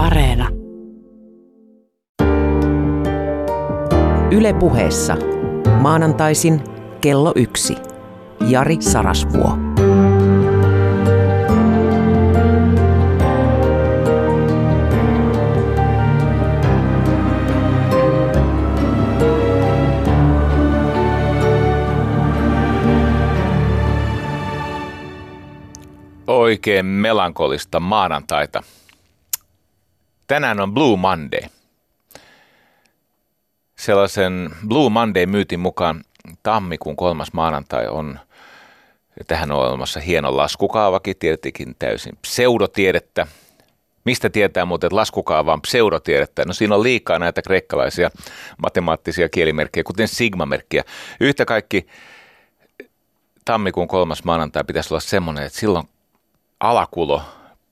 Areena. Yle puheessa. Maanantaisin kello yksi. Jari Sarasvuo. Oikein melankolista maanantaita. Tänään on Blue Monday. Sellaisen Blue Monday myytin mukaan tammikuun kolmas maanantai on, tähän on olemassa hieno laskukaavakin, tietenkin täysin pseudotiedettä. Mistä tietää muuten, että laskukaava on pseudotiedettä? No siinä on liikaa näitä kreikkalaisia matemaattisia kielimerkkejä, kuten sigmamerkkiä. Yhtä kaikki tammikuun kolmas maanantai pitäisi olla semmoinen, että silloin alakulo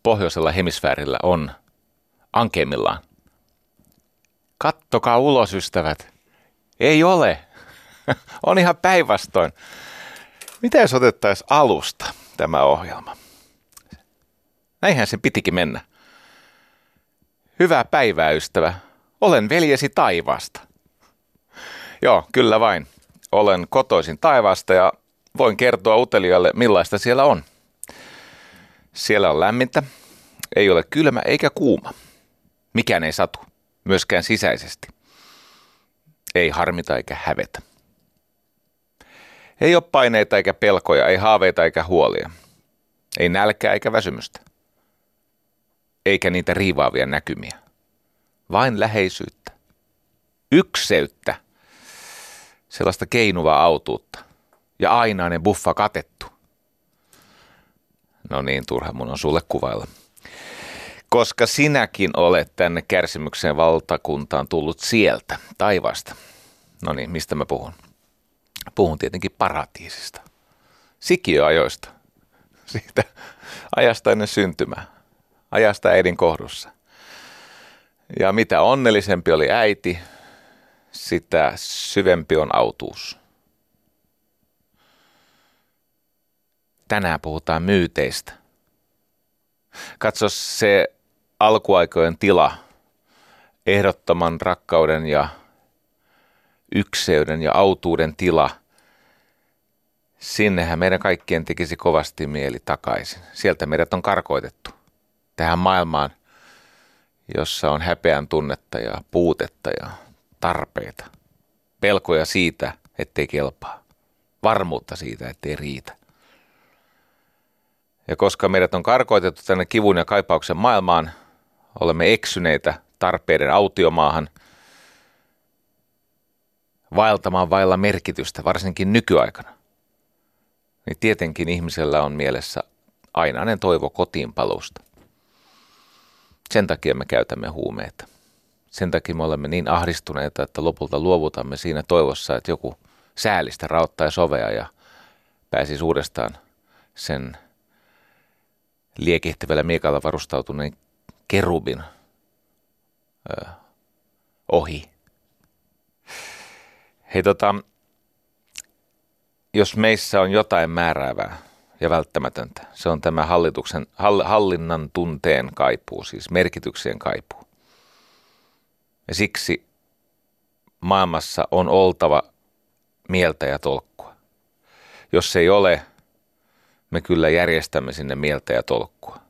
pohjoisella hemisfäärillä on ankeimmillaan. Kattokaa ulos, ystävät. Ei ole. on ihan päinvastoin. Mitä jos otettaisiin alusta tämä ohjelma? Näinhän se pitikin mennä. Hyvää päivää, ystävä. Olen veljesi taivaasta. Joo, kyllä vain. Olen kotoisin taivaasta ja voin kertoa utelijalle, millaista siellä on. Siellä on lämmintä, ei ole kylmä eikä kuuma. Mikään ei satu, myöskään sisäisesti. Ei harmita eikä hävetä. Ei ole paineita eikä pelkoja, ei haaveita eikä huolia. Ei nälkää eikä väsymystä. Eikä niitä riivaavia näkymiä. Vain läheisyyttä. Ykseyttä. Sellaista keinuvaa autuutta. Ja ainainen buffa katettu. No niin, turha mun on sulle kuvailla. Koska sinäkin olet tänne kärsimyksen valtakuntaan tullut sieltä, taivasta. No niin, mistä mä puhun? Puhun tietenkin paratiisista. Sikiöajoista. Siitä ajasta ennen syntymää. Ajasta äidin kohdussa. Ja mitä onnellisempi oli äiti, sitä syvempi on autuus. Tänään puhutaan myyteistä. Katso se alkuaikojen tila, ehdottoman rakkauden ja ykseyden ja autuuden tila. Sinnehän meidän kaikkien tekisi kovasti mieli takaisin. Sieltä meidät on karkoitettu tähän maailmaan, jossa on häpeän tunnetta ja puutetta ja tarpeita. Pelkoja siitä, ettei kelpaa. Varmuutta siitä, ettei riitä. Ja koska meidät on karkoitettu tänne kivun ja kaipauksen maailmaan, olemme eksyneitä tarpeiden autiomaahan, vaeltamaan vailla merkitystä, varsinkin nykyaikana. Niin tietenkin ihmisellä on mielessä ainainen toivo kotiin palusta. Sen takia me käytämme huumeita. Sen takia me olemme niin ahdistuneita, että lopulta luovutamme siinä toivossa, että joku säälistä rauttaa sovea ja pääsi uudestaan sen liekehtivällä miekalla varustautuneen kerubin ö, ohi. Hei tota, jos meissä on jotain määräävää ja välttämätöntä, se on tämä hallituksen, hall, hallinnan tunteen kaipuu, siis merkityksien kaipuu. Ja siksi maailmassa on oltava mieltä ja tolkkua. Jos ei ole, me kyllä järjestämme sinne mieltä ja tolkkua,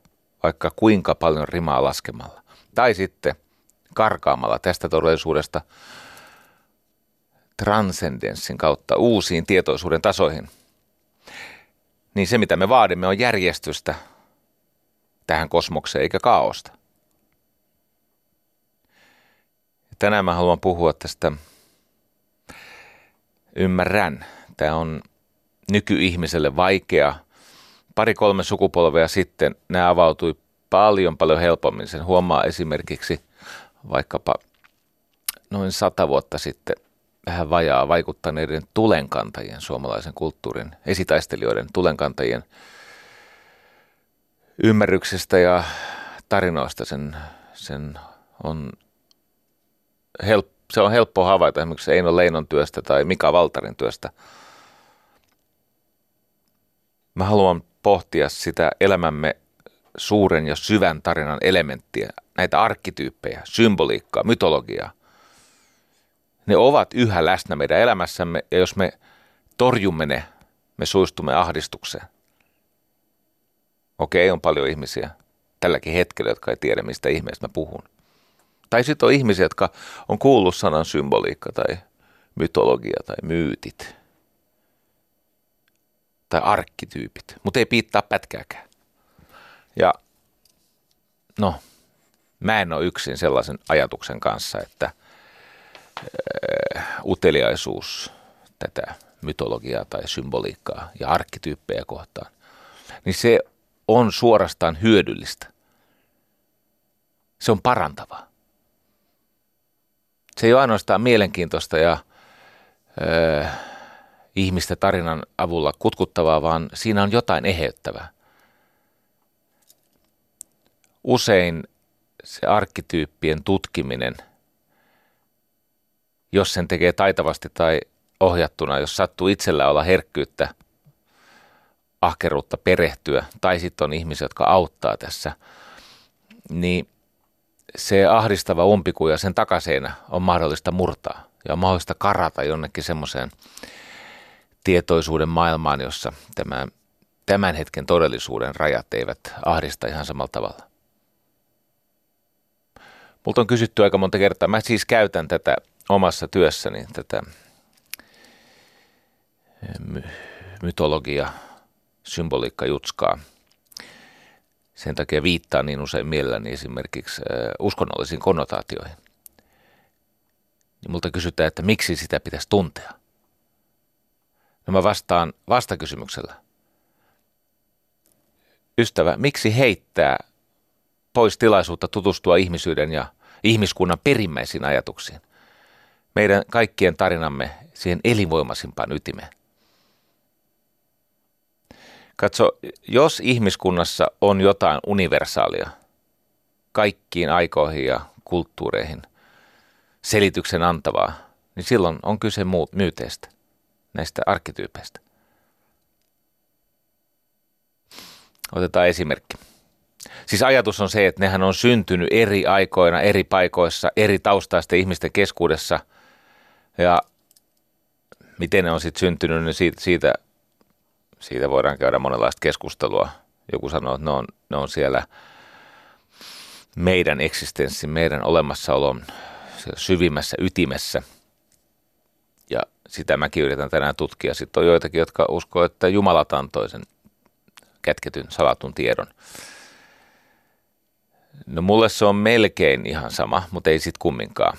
vaikka kuinka paljon rimaa laskemalla. Tai sitten karkaamalla tästä todellisuudesta transcendenssin kautta uusiin tietoisuuden tasoihin. Niin se, mitä me vaadimme, on järjestystä tähän kosmokseen eikä kaaosta. Tänään mä haluan puhua tästä ymmärrän. Tämä on nykyihmiselle vaikea – pari-kolme sukupolvea sitten nämä avautui paljon paljon helpommin. Sen huomaa esimerkiksi vaikkapa noin sata vuotta sitten vähän vajaa vaikuttaneiden tulenkantajien, suomalaisen kulttuurin esitaistelijoiden tulenkantajien ymmärryksestä ja tarinoista. Sen, sen on help, se on helppo havaita esimerkiksi Eino Leinon työstä tai Mika Valtarin työstä. Mä haluan pohtia sitä elämämme suuren ja syvän tarinan elementtiä, näitä arkkityyppejä, symboliikkaa, mytologiaa, ne ovat yhä läsnä meidän elämässämme ja jos me torjumme ne, me suistumme ahdistukseen. Okei, on paljon ihmisiä tälläkin hetkellä, jotka ei tiedä, mistä ihmeestä mä puhun. Tai sitten on ihmisiä, jotka on kuullut sanan symboliikka tai mytologia tai myytit tai arkkityypit, mutta ei piittaa pätkääkään. Ja no, mä en ole yksin sellaisen ajatuksen kanssa, että äh, uteliaisuus tätä mytologiaa tai symboliikkaa ja arkkityyppejä kohtaan, niin se on suorastaan hyödyllistä. Se on parantavaa. Se ei ole ainoastaan mielenkiintoista ja ö, ihmistä tarinan avulla kutkuttavaa, vaan siinä on jotain eheyttävää. Usein se arkkityyppien tutkiminen, jos sen tekee taitavasti tai ohjattuna, jos sattuu itsellä olla herkkyyttä, ahkeruutta perehtyä, tai sitten on ihmisiä, jotka auttaa tässä, niin se ahdistava umpikuja, sen takaseinä on mahdollista murtaa ja on mahdollista karata jonnekin semmoiseen tietoisuuden maailmaan, jossa tämä, tämän hetken todellisuuden rajat eivät ahdista ihan samalla tavalla. Multa on kysytty aika monta kertaa. Mä siis käytän tätä omassa työssäni, tätä mytologia, symboliikka jutskaa. Sen takia viittaa niin usein mielelläni esimerkiksi uskonnollisiin konnotaatioihin. Ja multa kysytään, että miksi sitä pitäisi tuntea. No mä vastaan vastakysymyksellä. Ystävä, miksi heittää pois tilaisuutta tutustua ihmisyyden ja ihmiskunnan perimmäisiin ajatuksiin? Meidän kaikkien tarinamme siihen elinvoimaisimpaan ytimeen. Katso, jos ihmiskunnassa on jotain universaalia kaikkiin aikoihin ja kulttuureihin selityksen antavaa, niin silloin on kyse myyteistä, näistä arkkityypeistä. Otetaan esimerkki. Siis ajatus on se, että nehän on syntynyt eri aikoina, eri paikoissa, eri taustaisten ihmisten keskuudessa. Ja miten ne on sitten syntynyt, niin siitä, siitä siitä voidaan käydä monenlaista keskustelua. Joku sanoo, että ne on, ne on siellä meidän eksistenssi, meidän olemassaolon syvimmässä ytimessä. Sitä mäkin yritän tänään tutkia. Sitten on joitakin, jotka uskoo, että Jumalat antoi sen kätketyn salatun tiedon. No mulle se on melkein ihan sama, mutta ei sit kumminkaan.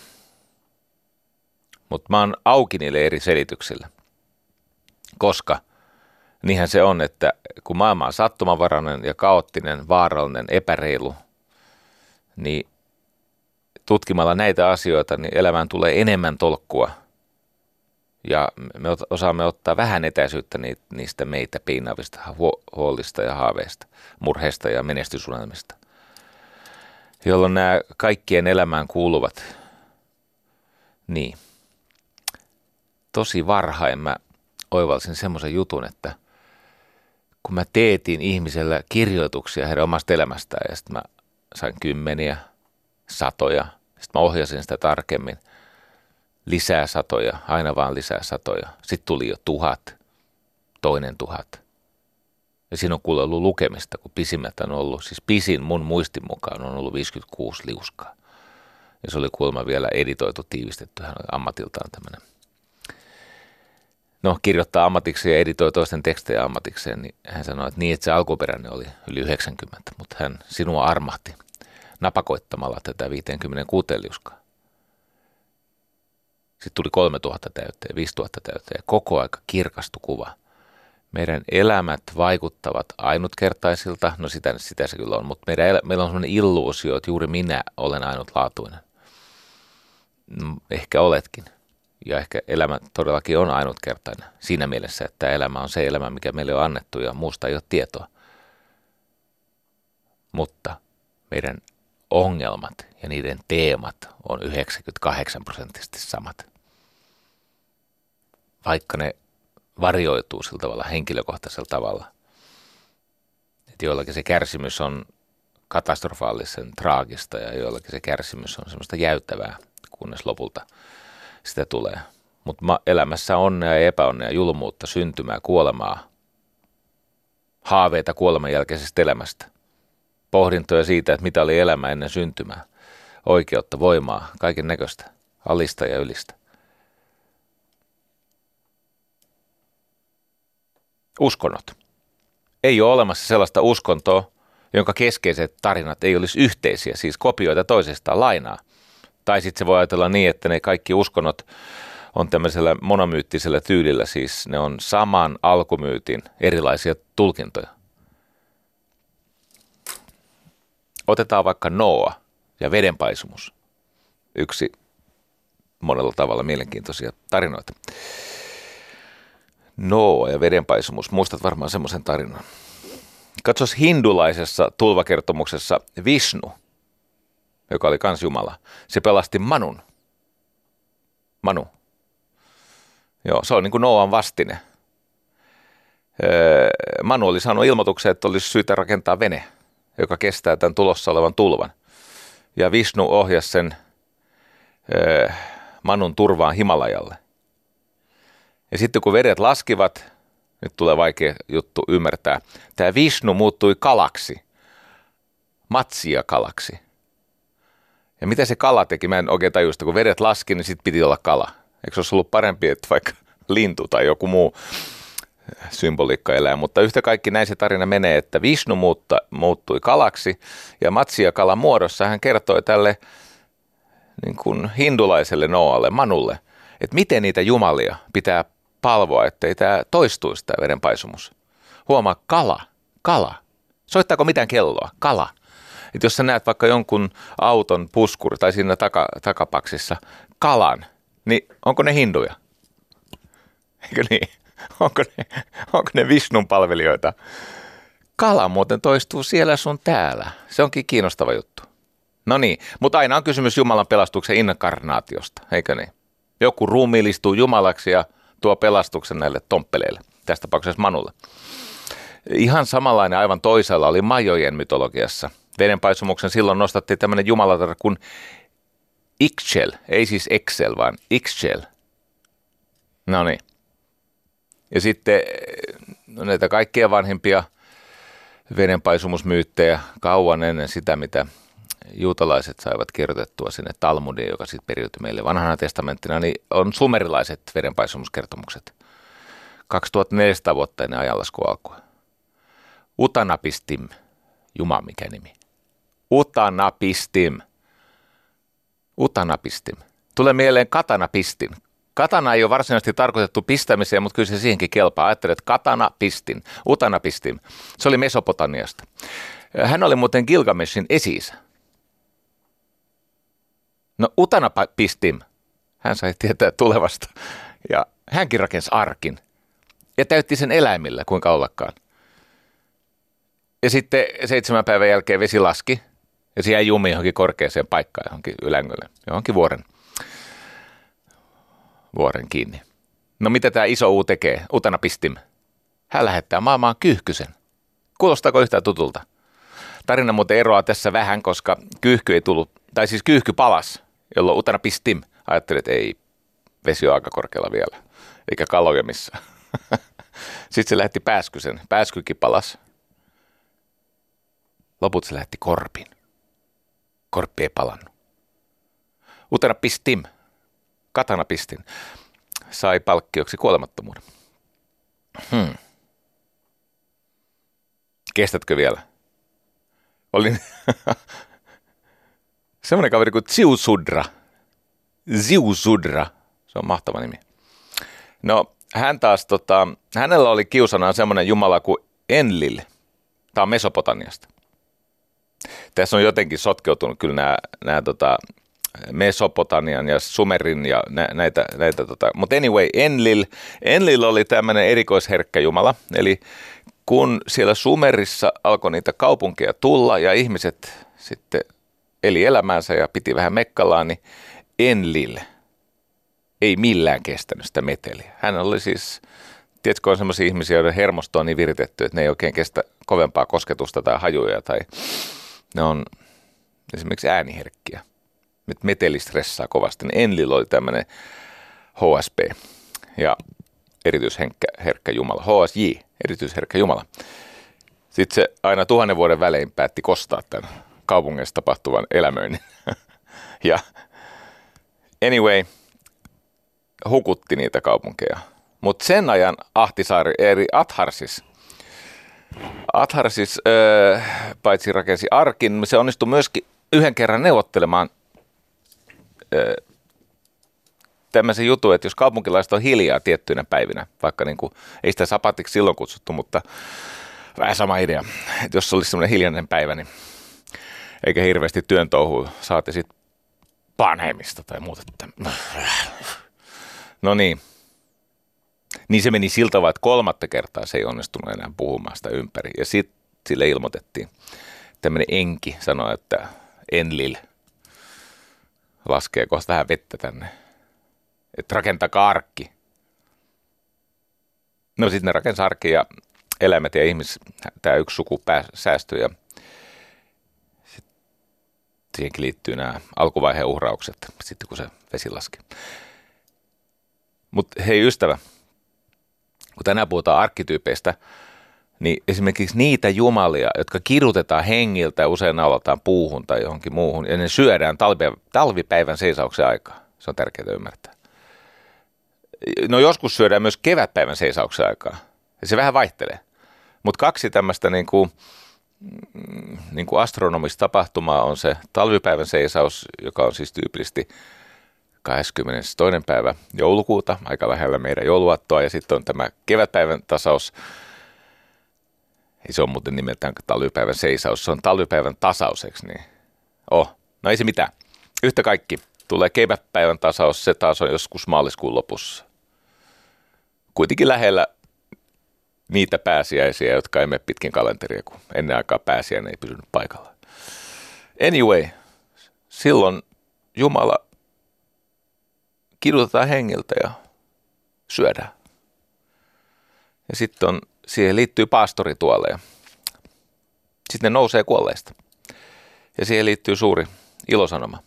Mutta mä oon auki niille eri selityksille. Koska – Niinhän se on, että kun maailma on sattumanvarainen ja kaoottinen, vaarallinen, epäreilu, niin tutkimalla näitä asioita, niin elämään tulee enemmän tolkkua. Ja me osaamme ottaa vähän etäisyyttä niistä meitä piinaavista huolista ja haaveista, murheista ja menestysunelmista. Jolloin nämä kaikkien elämään kuuluvat, niin tosi varhain mä oivalsin semmoisen jutun, että – kun mä teetin ihmisellä kirjoituksia heidän omasta elämästään ja sitten mä sain kymmeniä, satoja, sitten mä ohjasin sitä tarkemmin, lisää satoja, aina vaan lisää satoja. Sitten tuli jo tuhat, toinen tuhat. Ja siinä on kuule ollut lukemista, kun pisimmät on ollut, siis pisin mun muistin mukaan on ollut 56 liuskaa. Ja se oli kuulemma vielä editoitu, tiivistetty, hän ammatiltaan tämmöinen no, kirjoittaa ammatikseen ja editoi toisten tekstejä ammatikseen, niin hän sanoi, että niin, että se alkuperäinen oli yli 90, mutta hän sinua armahti napakoittamalla tätä 56 liuskaa. Sitten tuli 3000 täyteen, 5000 täyteen koko aika kirkastu kuva. Meidän elämät vaikuttavat ainutkertaisilta, no sitä, sitä se kyllä on, mutta meidän, meillä on sellainen illuusio, että juuri minä olen ainutlaatuinen. Mm, ehkä oletkin – ja ehkä elämä todellakin on ainutkertainen siinä mielessä, että elämä on se elämä, mikä meille on annettu ja muusta ei ole tietoa. Mutta meidän ongelmat ja niiden teemat on 98 prosenttisesti samat. Vaikka ne varjoituu sillä tavalla henkilökohtaisella tavalla. Että joillakin se kärsimys on katastrofaalisen traagista ja joillakin se kärsimys on semmoista jäyttävää, kunnes lopulta sitä tulee. Mutta elämässä on onnea ja epäonnea, julmuutta, syntymää, kuolemaa, haaveita kuoleman jälkeisestä elämästä, pohdintoja siitä, että mitä oli elämä ennen syntymää, oikeutta, voimaa, kaiken näköistä, alista ja ylistä. Uskonnot. Ei ole olemassa sellaista uskontoa, jonka keskeiset tarinat ei olisi yhteisiä, siis kopioita toisestaan lainaa. Tai sitten se voi ajatella niin, että ne kaikki uskonnot on tämmöisellä monomyyttisellä tyylillä, siis ne on saman alkumyytin erilaisia tulkintoja. Otetaan vaikka Noa ja vedenpaisumus. Yksi monella tavalla mielenkiintoisia tarinoita. Noa ja vedenpaisumus. Muistat varmaan semmoisen tarinan. Katsos hindulaisessa tulvakertomuksessa Vishnu, joka oli kans Jumala. Se pelasti Manun. Manu. Joo, se on niin kuin Noan vastine. Öö, Manu oli saanut ilmoituksen, että olisi syytä rakentaa vene, joka kestää tämän tulossa olevan tulvan. Ja Vishnu ohjasi sen öö, Manun turvaan Himalajalle. Ja sitten kun vedet laskivat, nyt tulee vaikea juttu ymmärtää, tämä Vishnu muuttui kalaksi, matsia kalaksi. Ja mitä se kala teki, mä en oikein tajusta, kun vedet laski, niin sitten piti olla kala. Eikö se olisi ollut parempi, että vaikka lintu tai joku muu symboliikka elää, mutta yhtä kaikki näin se tarina menee, että Vishnu muutta, muuttui kalaksi ja Matsia kalan muodossa hän kertoi tälle niin kuin hindulaiselle Noalle, Manulle, että miten niitä jumalia pitää palvoa, ettei tämä toistuisi tämä vedenpaisumus. Huomaa, kala, kala. Soittaako mitään kelloa? Kala. Et jos sä näet vaikka jonkun auton puskuri tai siinä taka, takapaksissa kalan, niin onko ne hinduja? Eikö niin? Onko ne, onko ne Visnun palvelijoita? Kala muuten toistuu siellä sun täällä. Se onkin kiinnostava juttu. No niin, mutta aina on kysymys Jumalan pelastuksen inkarnaatiosta, eikö niin? Joku ruumiillistuu Jumalaksi ja tuo pelastuksen näille tomppeleille, tästä tapauksessa Manulle. Ihan samanlainen aivan toisella oli Majojen mytologiassa. Vedenpaisumuksen silloin nostattiin tämmöinen jumalatar kuin Ixchel, ei siis Excel, vaan Ixchel. No niin. Ja sitten no näitä kaikkia vanhimpia vedenpaisumusmyyttejä kauan ennen sitä, mitä juutalaiset saivat kirjoitettua sinne Talmudiin, joka sitten periytyi meille vanhana testamenttina, niin on sumerilaiset vedenpaisumuskertomukset. 2400 vuotta ennen ajanlasku alkua. Utanapistim, Jumala mikä nimi. Utanapistim. Utanapistim. Tulee mieleen katanapistin. Katana ei ole varsinaisesti tarkoitettu pistämiseen, mutta kyllä se siihenkin kelpaa. Ajattelet, että katana pistin, utana pistin. Se oli Mesopotamiasta. Hän oli muuten Gilgameshin esi No utana pistim. Hän sai tietää tulevasta. Ja hänkin rakensi arkin. Ja täytti sen eläimillä, kuinka ollakaan. Ja sitten seitsemän päivän jälkeen vesi laski. Ja se jäi jumi johonkin korkeaseen paikkaan, johonkin ylängölle, johonkin vuoren vuoren kiinni. No mitä tämä iso U tekee, Utana Pistim? Hän lähettää maailmaan kyyhkysen. Kuulostaako yhtään tutulta? Tarina muuten eroaa tässä vähän, koska kyyhky ei tullut, tai siis kyyhky palas, jolloin Utana Pistim ajatteli, että ei, vesi on aika korkealla vielä, eikä kaloja missään. Sitten se lähti pääskysen. Pääskykin palas. Loput se lähti korpin. Korppi ei palannut. Utana Pistim katana pistin, sai palkkioksi kuolemattomuuden. Hmm. Kestätkö vielä? Olin semmoinen kaveri kuin Ziusudra. Ziusudra. Se on mahtava nimi. No, hän taas, tota, hänellä oli kiusanaan semmoinen jumala kuin Enlil. Tämä on Mesopotamiasta. Tässä on jotenkin sotkeutunut kyllä nämä, nämä tota, Mesopotamian ja Sumerin ja nä, näitä, näitä tota. mutta anyway, Enlil, Enlil oli tämmöinen erikoisherkkä jumala, eli kun siellä Sumerissa alkoi niitä kaupunkeja tulla ja ihmiset sitten eli elämäänsä ja piti vähän mekkalaa, niin Enlil ei millään kestänyt sitä meteliä. Hän oli siis, tiedätkö, on sellaisia ihmisiä, joiden hermosto on niin viritetty, että ne ei oikein kestä kovempaa kosketusta tai hajuja tai ne on esimerkiksi ääniherkkiä. Meteli stressaa kovasti. Niin Enlil oli tämmöinen HSP ja erityisherkkä Jumala. HSJ, erityisherkkä Jumala. Sitten se aina tuhannen vuoden välein päätti kostaa tämän kaupungeissa tapahtuvan elämöinnin. ja anyway, hukutti niitä kaupunkeja. Mutta sen ajan Ahtisaari, eri Atharsis, Atharsis öö, paitsi rakensi arkin, se onnistui myöskin yhden kerran neuvottelemaan tämmöisen jutun, että jos kaupunkilaiset on hiljaa tiettyinä päivinä, vaikka niin kuin, ei sitä sapatiksi silloin kutsuttu, mutta vähän sama idea, että jos olisi semmoinen hiljainen päivä, niin eikä hirveästi työn touhu, saatte sitten panheimista tai muuta. No niin. Niin se meni siltä vaan, että kolmatta kertaa se ei onnistunut enää puhumaan sitä ympäri. Ja sitten sille ilmoitettiin. Tämmöinen enki sanoi, että Enlil laskee kohta vähän vettä tänne. Että rakentakaa arkki. No sitten ne rakensi arkki ja eläimet ja ihmis, tämä yksi suku säästyi ja siihenkin liittyy nämä alkuvaiheen uhraukset, sitten kun se vesi laski. Mutta hei ystävä, kun tänään puhutaan arkkityypeistä, niin esimerkiksi niitä jumalia, jotka kidutetaan hengiltä ja usein naulataan puuhun tai johonkin muuhun, ja ne syödään talvipäivän seisauksen aikaa. Se on tärkeää ymmärtää. No joskus syödään myös kevätpäivän seisauksen aikaa, ja se vähän vaihtelee. Mutta kaksi tämmöistä niin kuin, mm, niin kuin astronomista tapahtumaa on se talvipäivän seisaus, joka on siis tyypillisesti 22. päivä joulukuuta, aika lähellä meidän jouluattoa, ja sitten on tämä kevätpäivän tasaus, se on muuten nimeltään talvipäivän seisaus, se on talvipäivän tasaus, eikö niin? Oh, no ei se mitään. Yhtä kaikki, tulee kevätpäivän tasaus, se taas on joskus maaliskuun lopussa. Kuitenkin lähellä niitä pääsiäisiä, jotka ei mene pitkin kalenteria, kun ennen aikaa pääsiäinen ei pysynyt paikalla. Anyway, silloin Jumala kidutetaan hengiltä ja syödään. Ja sitten on, siihen liittyy paastorituoleja. Sitten ne nousee kuolleista. Ja siihen liittyy suuri ilosanoma.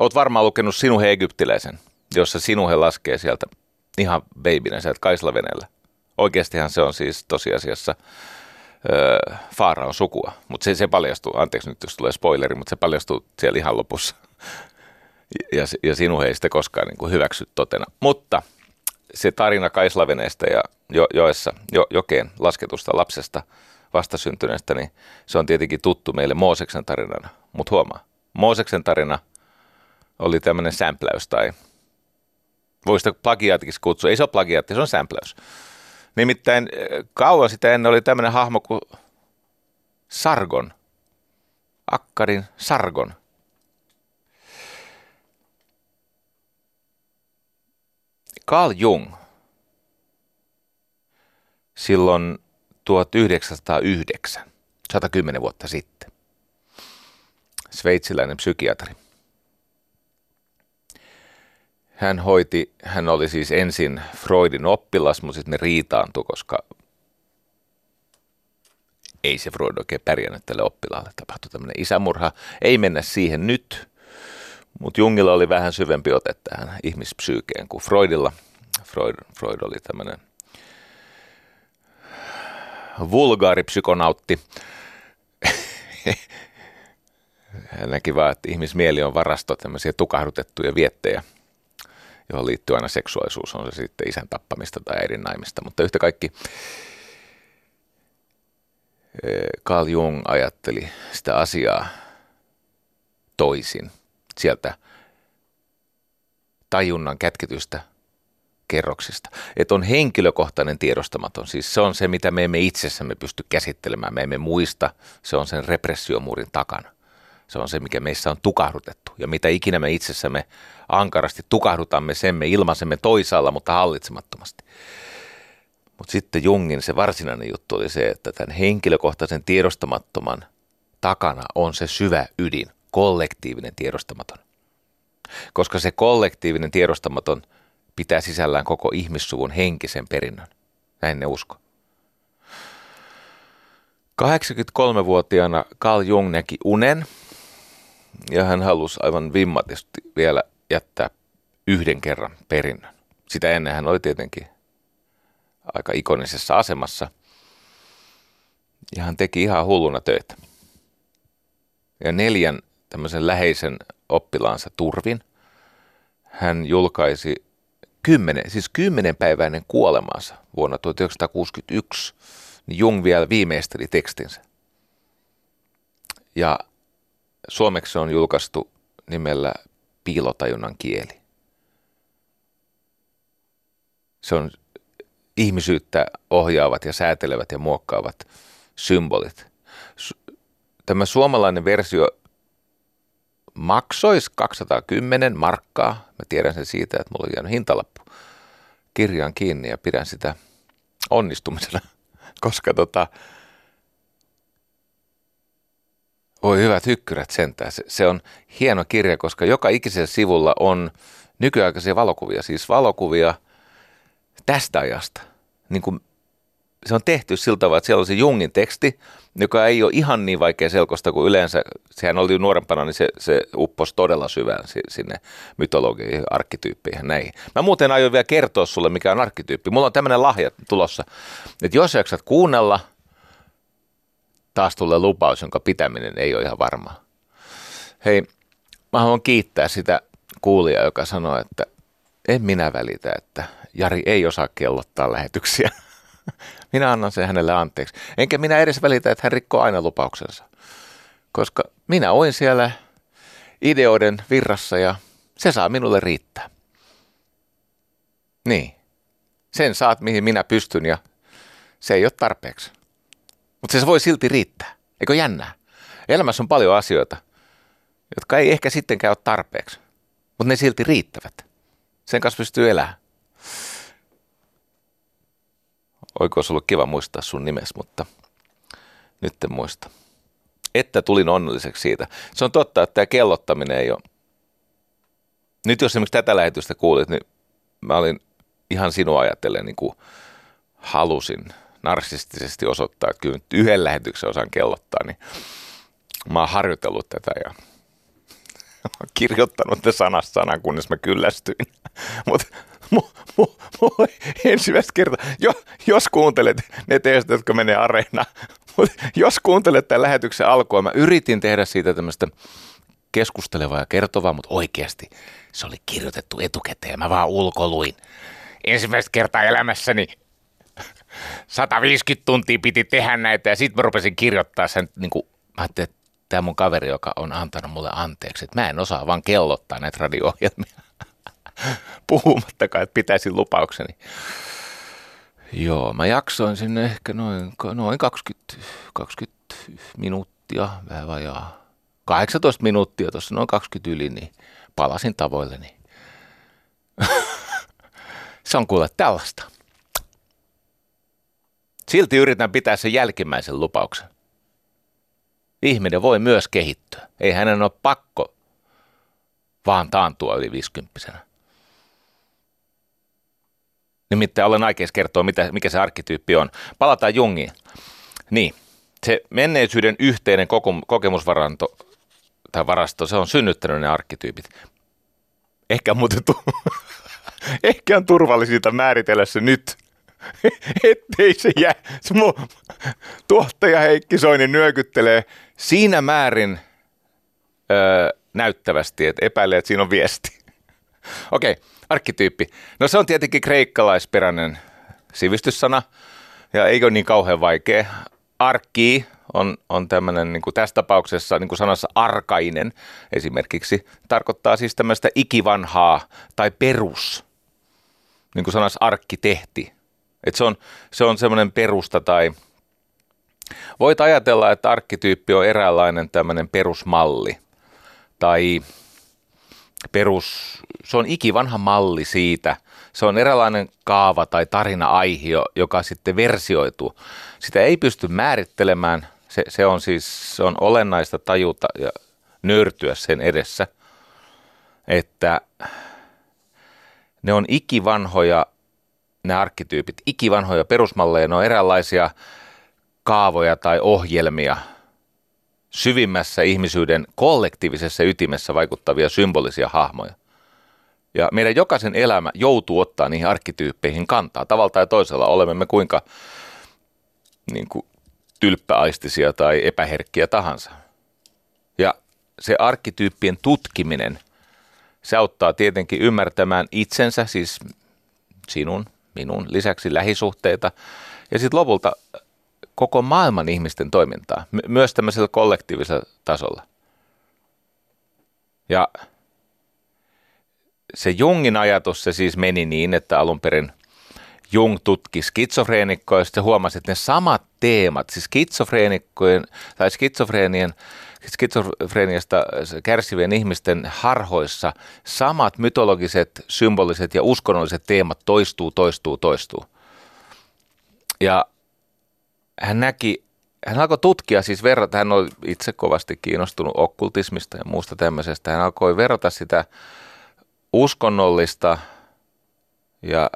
Oot varmaan lukenut Sinuhe Egyptiläisen, jossa Sinuhe laskee sieltä ihan beibinä sieltä Kaislavenellä. Oikeastihan se on siis tosiasiassa öö, Faaraon sukua. Mutta se, se paljastuu, anteeksi nyt jos tulee spoileri, mutta se paljastuu siellä ihan lopussa. Ja, ja sinun ei sitä koskaan niin kuin hyväksy totena. Mutta se tarina Kaislaveneestä ja jo, joessa, jo, jokeen lasketusta lapsesta vastasyntyneestä, niin se on tietenkin tuttu meille Mooseksen tarinana. Mutta huomaa, Mooseksen tarina oli tämmöinen sämpläys tai voisi plagiaatiksi kutsua. Ei se ole plagiaatti, se on sämpläys. Nimittäin eh, kauan sitä ennen oli tämmöinen hahmo kuin Sargon. Akkarin Sargon. Carl Jung silloin 1909, 110 vuotta sitten. Sveitsiläinen psykiatri hän hoiti, hän oli siis ensin Freudin oppilas, mutta sitten ne riitaantui, koska ei se Freud oikein pärjännyt tälle oppilaalle. Tapahtui tämmöinen isämurha. Ei mennä siihen nyt, mutta Jungilla oli vähän syvempi ote tähän ihmispsyykeen kuin Freudilla. Freud, Freud oli tämmöinen vulgaaripsykonautti. Hän näki vaan, että ihmismieli on varasto tämmöisiä tukahdutettuja viettejä – johon liittyy aina seksuaalisuus, on se sitten isän tappamista tai äidin naimista, mutta yhtä kaikki eh, Carl Jung ajatteli sitä asiaa toisin sieltä tajunnan kätketystä kerroksista. Että on henkilökohtainen tiedostamaton. Siis se on se, mitä me emme itsessämme pysty käsittelemään. Me emme muista. Se on sen repressiomuurin takana. Se on se, mikä meissä on tukahdutettu. Ja mitä ikinä me itsessämme ankarasti tukahdutamme, sen me ilmaisemme toisaalla, mutta hallitsemattomasti. Mutta sitten Jungin se varsinainen juttu oli se, että tämän henkilökohtaisen tiedostamattoman takana on se syvä ydin, kollektiivinen tiedostamaton. Koska se kollektiivinen tiedostamaton pitää sisällään koko ihmissuvun henkisen perinnön. Näin ne usko. 83-vuotiaana Carl Jung näki unen ja hän halusi aivan vimmatisti vielä jättää yhden kerran perinnön. Sitä ennen hän oli tietenkin aika ikonisessa asemassa ja hän teki ihan hulluna töitä. Ja neljän tämmöisen läheisen oppilaansa turvin hän julkaisi kymmenen, siis kymmenenpäiväinen kuolemansa vuonna 1961 niin Jung vielä viimeisteli tekstinsä. Ja suomeksi on julkaistu nimellä Piilotajunnan kieli. Se on ihmisyyttä ohjaavat ja säätelevät ja muokkaavat symbolit. Tämä suomalainen versio maksoisi 210 markkaa. Mä tiedän sen siitä, että mulla on jäänyt hintalappu kirjaan kiinni ja pidän sitä onnistumisena koska tota, voi hyvät hykkyrät sentään. Se, se on hieno kirja, koska joka ikisellä sivulla on nykyaikaisia valokuvia, siis valokuvia tästä ajasta. Niin kuin se on tehty sillä tavalla, että siellä on se Jungin teksti, joka ei ole ihan niin vaikea selkosta kuin yleensä. Sehän oli nuorempana, niin se, se upposi todella syvään sinne mytologiin, arkkityyppeihin näihin. Mä muuten aion vielä kertoa sulle, mikä on arkkityyppi. Mulla on tämmöinen lahja tulossa, että jos jaksat kuunnella, taas tulee lupaus, jonka pitäminen ei ole ihan varmaa. Hei, mä haluan kiittää sitä kuulijaa, joka sanoi, että en minä välitä, että Jari ei osaa kellottaa lähetyksiä. minä annan sen hänelle anteeksi. Enkä minä edes välitä, että hän rikkoo aina lupauksensa. Koska minä oin siellä ideoiden virrassa ja se saa minulle riittää. Niin. Sen saat, mihin minä pystyn ja se ei ole tarpeeksi. Mutta se voi silti riittää. Eikö jännää? Elämässä on paljon asioita, jotka ei ehkä sittenkään ole tarpeeksi, mutta ne silti riittävät. Sen kanssa pystyy elämään. Oiko ollut kiva muistaa sun nimes, mutta nyt en muista. Että tulin onnelliseksi siitä. Se on totta, että tämä kellottaminen ei ole. Nyt jos esimerkiksi tätä lähetystä kuulit, niin mä olin ihan sinua ajatellen niin kuin halusin narsistisesti osoittaa, että kyllä yhden lähetyksen osaan kellottaa, niin mä oon harjoitellut tätä ja kirjoittanut ne sanasta sanan, kunnes mä kyllästyin. Mutta mu, mu, mu, ensimmäistä kertaa, jo, jos kuuntelet ne teistä, jotka menee areenaan, mutta jos kuuntelet tämän lähetyksen alkua, mä yritin tehdä siitä tämmöistä keskustelevaa ja kertovaa, mutta oikeasti se oli kirjoitettu etukäteen ja mä vaan ulkoluin. Ensimmäistä kertaa elämässäni 150 tuntia piti tehdä näitä ja sitten mä rupesin kirjoittaa sen, niin kuin, mä ajattelin, että tämä mun kaveri, joka on antanut mulle anteeksi, että mä en osaa vaan kellottaa näitä radio-ohjelmia. Puhumattakaan, että pitäisin lupaukseni. Joo, mä jaksoin sinne ehkä noin, noin 20, 20 minuuttia, vähän vajaa. 18 minuuttia tuossa, noin 20 yli, niin palasin tavoilleni. Se on kuule tällaista. Silti yritän pitää sen jälkimmäisen lupauksen. Ihminen voi myös kehittyä. Ei hänen ole pakko vaan taantua yli 50 Nimittäin olen aikeis kertoa, mitä, mikä se arkkityyppi on. Palataan Jungiin. Niin, se menneisyyden yhteinen kokemusvaranto tai varasto, se on synnyttänyt ne arkkityypit. Ehkä muuten tu- Ehkä on turvallisinta määritellä se nyt, ettei se jää. Se tuottaja Heikki Soini nyökyttelee siinä määrin öö, näyttävästi, että epäilee, että siinä on viesti. Okei, okay, arkkityyppi. No se on tietenkin kreikkalaisperäinen sivistyssana ja eikö ole niin kauhean vaikea. Arkki on, on tämmöinen niin tässä tapauksessa niin kuin sanassa arkainen esimerkiksi. Tarkoittaa siis tämmöistä ikivanhaa tai perus, niin kuin sanassa arkkitehti. Et se on, se on semmoinen perusta tai voit ajatella, että arkkityyppi on eräänlainen tämmöinen perusmalli tai perus, se on ikivanha malli siitä. Se on eräänlainen kaava tai tarina-aihio, joka sitten versioituu. Sitä ei pysty määrittelemään. Se, se on siis se on olennaista tajuta ja nöyrtyä sen edessä, että ne on ikivanhoja, ne arkkityypit, ikivanhoja perusmalleja, ne on eräänlaisia kaavoja tai ohjelmia, syvimmässä ihmisyyden kollektiivisessa ytimessä vaikuttavia symbolisia hahmoja. Ja meidän jokaisen elämä joutuu ottaa niihin arkkityyppeihin kantaa. Tavalla tai toisella olemme me kuinka niin kuin, tylppäaistisia tai epäherkkiä tahansa. Ja se arkkityyppien tutkiminen, se auttaa tietenkin ymmärtämään itsensä, siis sinun, minun lisäksi lähisuhteita ja sitten lopulta koko maailman ihmisten toimintaa, myös tämmöisellä kollektiivisella tasolla. Ja se Jungin ajatus, se siis meni niin, että alun perin Jung tutki skitsofreenikkoja, ja sitten huomasi, että ne samat teemat, siis skitsofreenikkojen tai skitsofreenien, skitsofreeniasta kärsivien ihmisten harhoissa samat mytologiset, symboliset ja uskonnolliset teemat toistuu, toistuu, toistuu. Ja hän näki, hän alkoi tutkia, siis verrata, hän oli itse kovasti kiinnostunut okkultismista ja muusta tämmöisestä. Hän alkoi verrata sitä uskonnollista ja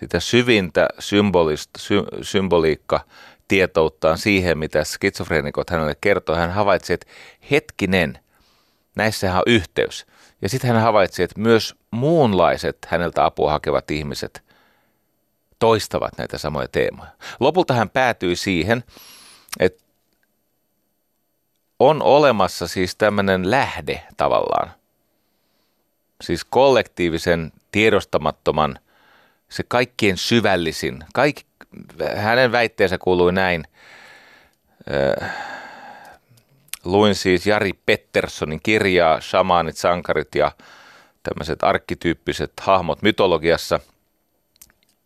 sitä syvintä sy, symboliikka tietouttaan siihen, mitä skitsofreenikot hänelle kertoi. Hän havaitsi, että hetkinen, näissähän on yhteys. Ja sitten hän havaitsi, että myös muunlaiset häneltä apua hakevat ihmiset toistavat näitä samoja teemoja. Lopulta hän päätyi siihen, että on olemassa siis tämmöinen lähde tavallaan, siis kollektiivisen tiedostamattoman, se kaikkien syvällisin, kaik, hänen väitteensä kuului näin, äh, luin siis Jari Petterssonin kirjaa, Shamanit, Sankarit ja tämmöiset arkkityyppiset hahmot mytologiassa,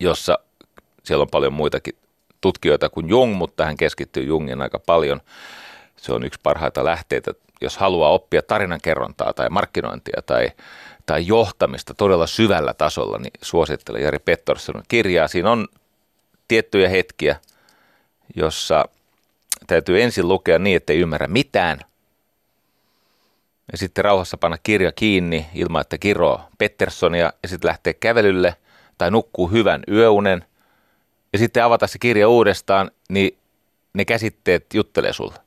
jossa siellä on paljon muitakin tutkijoita kuin Jung, mutta hän keskittyy Jungin aika paljon. Se on yksi parhaita lähteitä, jos haluaa oppia tarinankerrontaa tai markkinointia tai tai johtamista todella syvällä tasolla, niin suosittelen Jari Petterssonin kirjaa. Siinä on tiettyjä hetkiä, jossa täytyy ensin lukea niin, että ei ymmärrä mitään. Ja sitten rauhassa panna kirja kiinni ilman, että kiroo Petterssonia ja sitten lähtee kävelylle tai nukkuu hyvän yöunen. Ja sitten avata se kirja uudestaan, niin ne käsitteet juttelee sulle.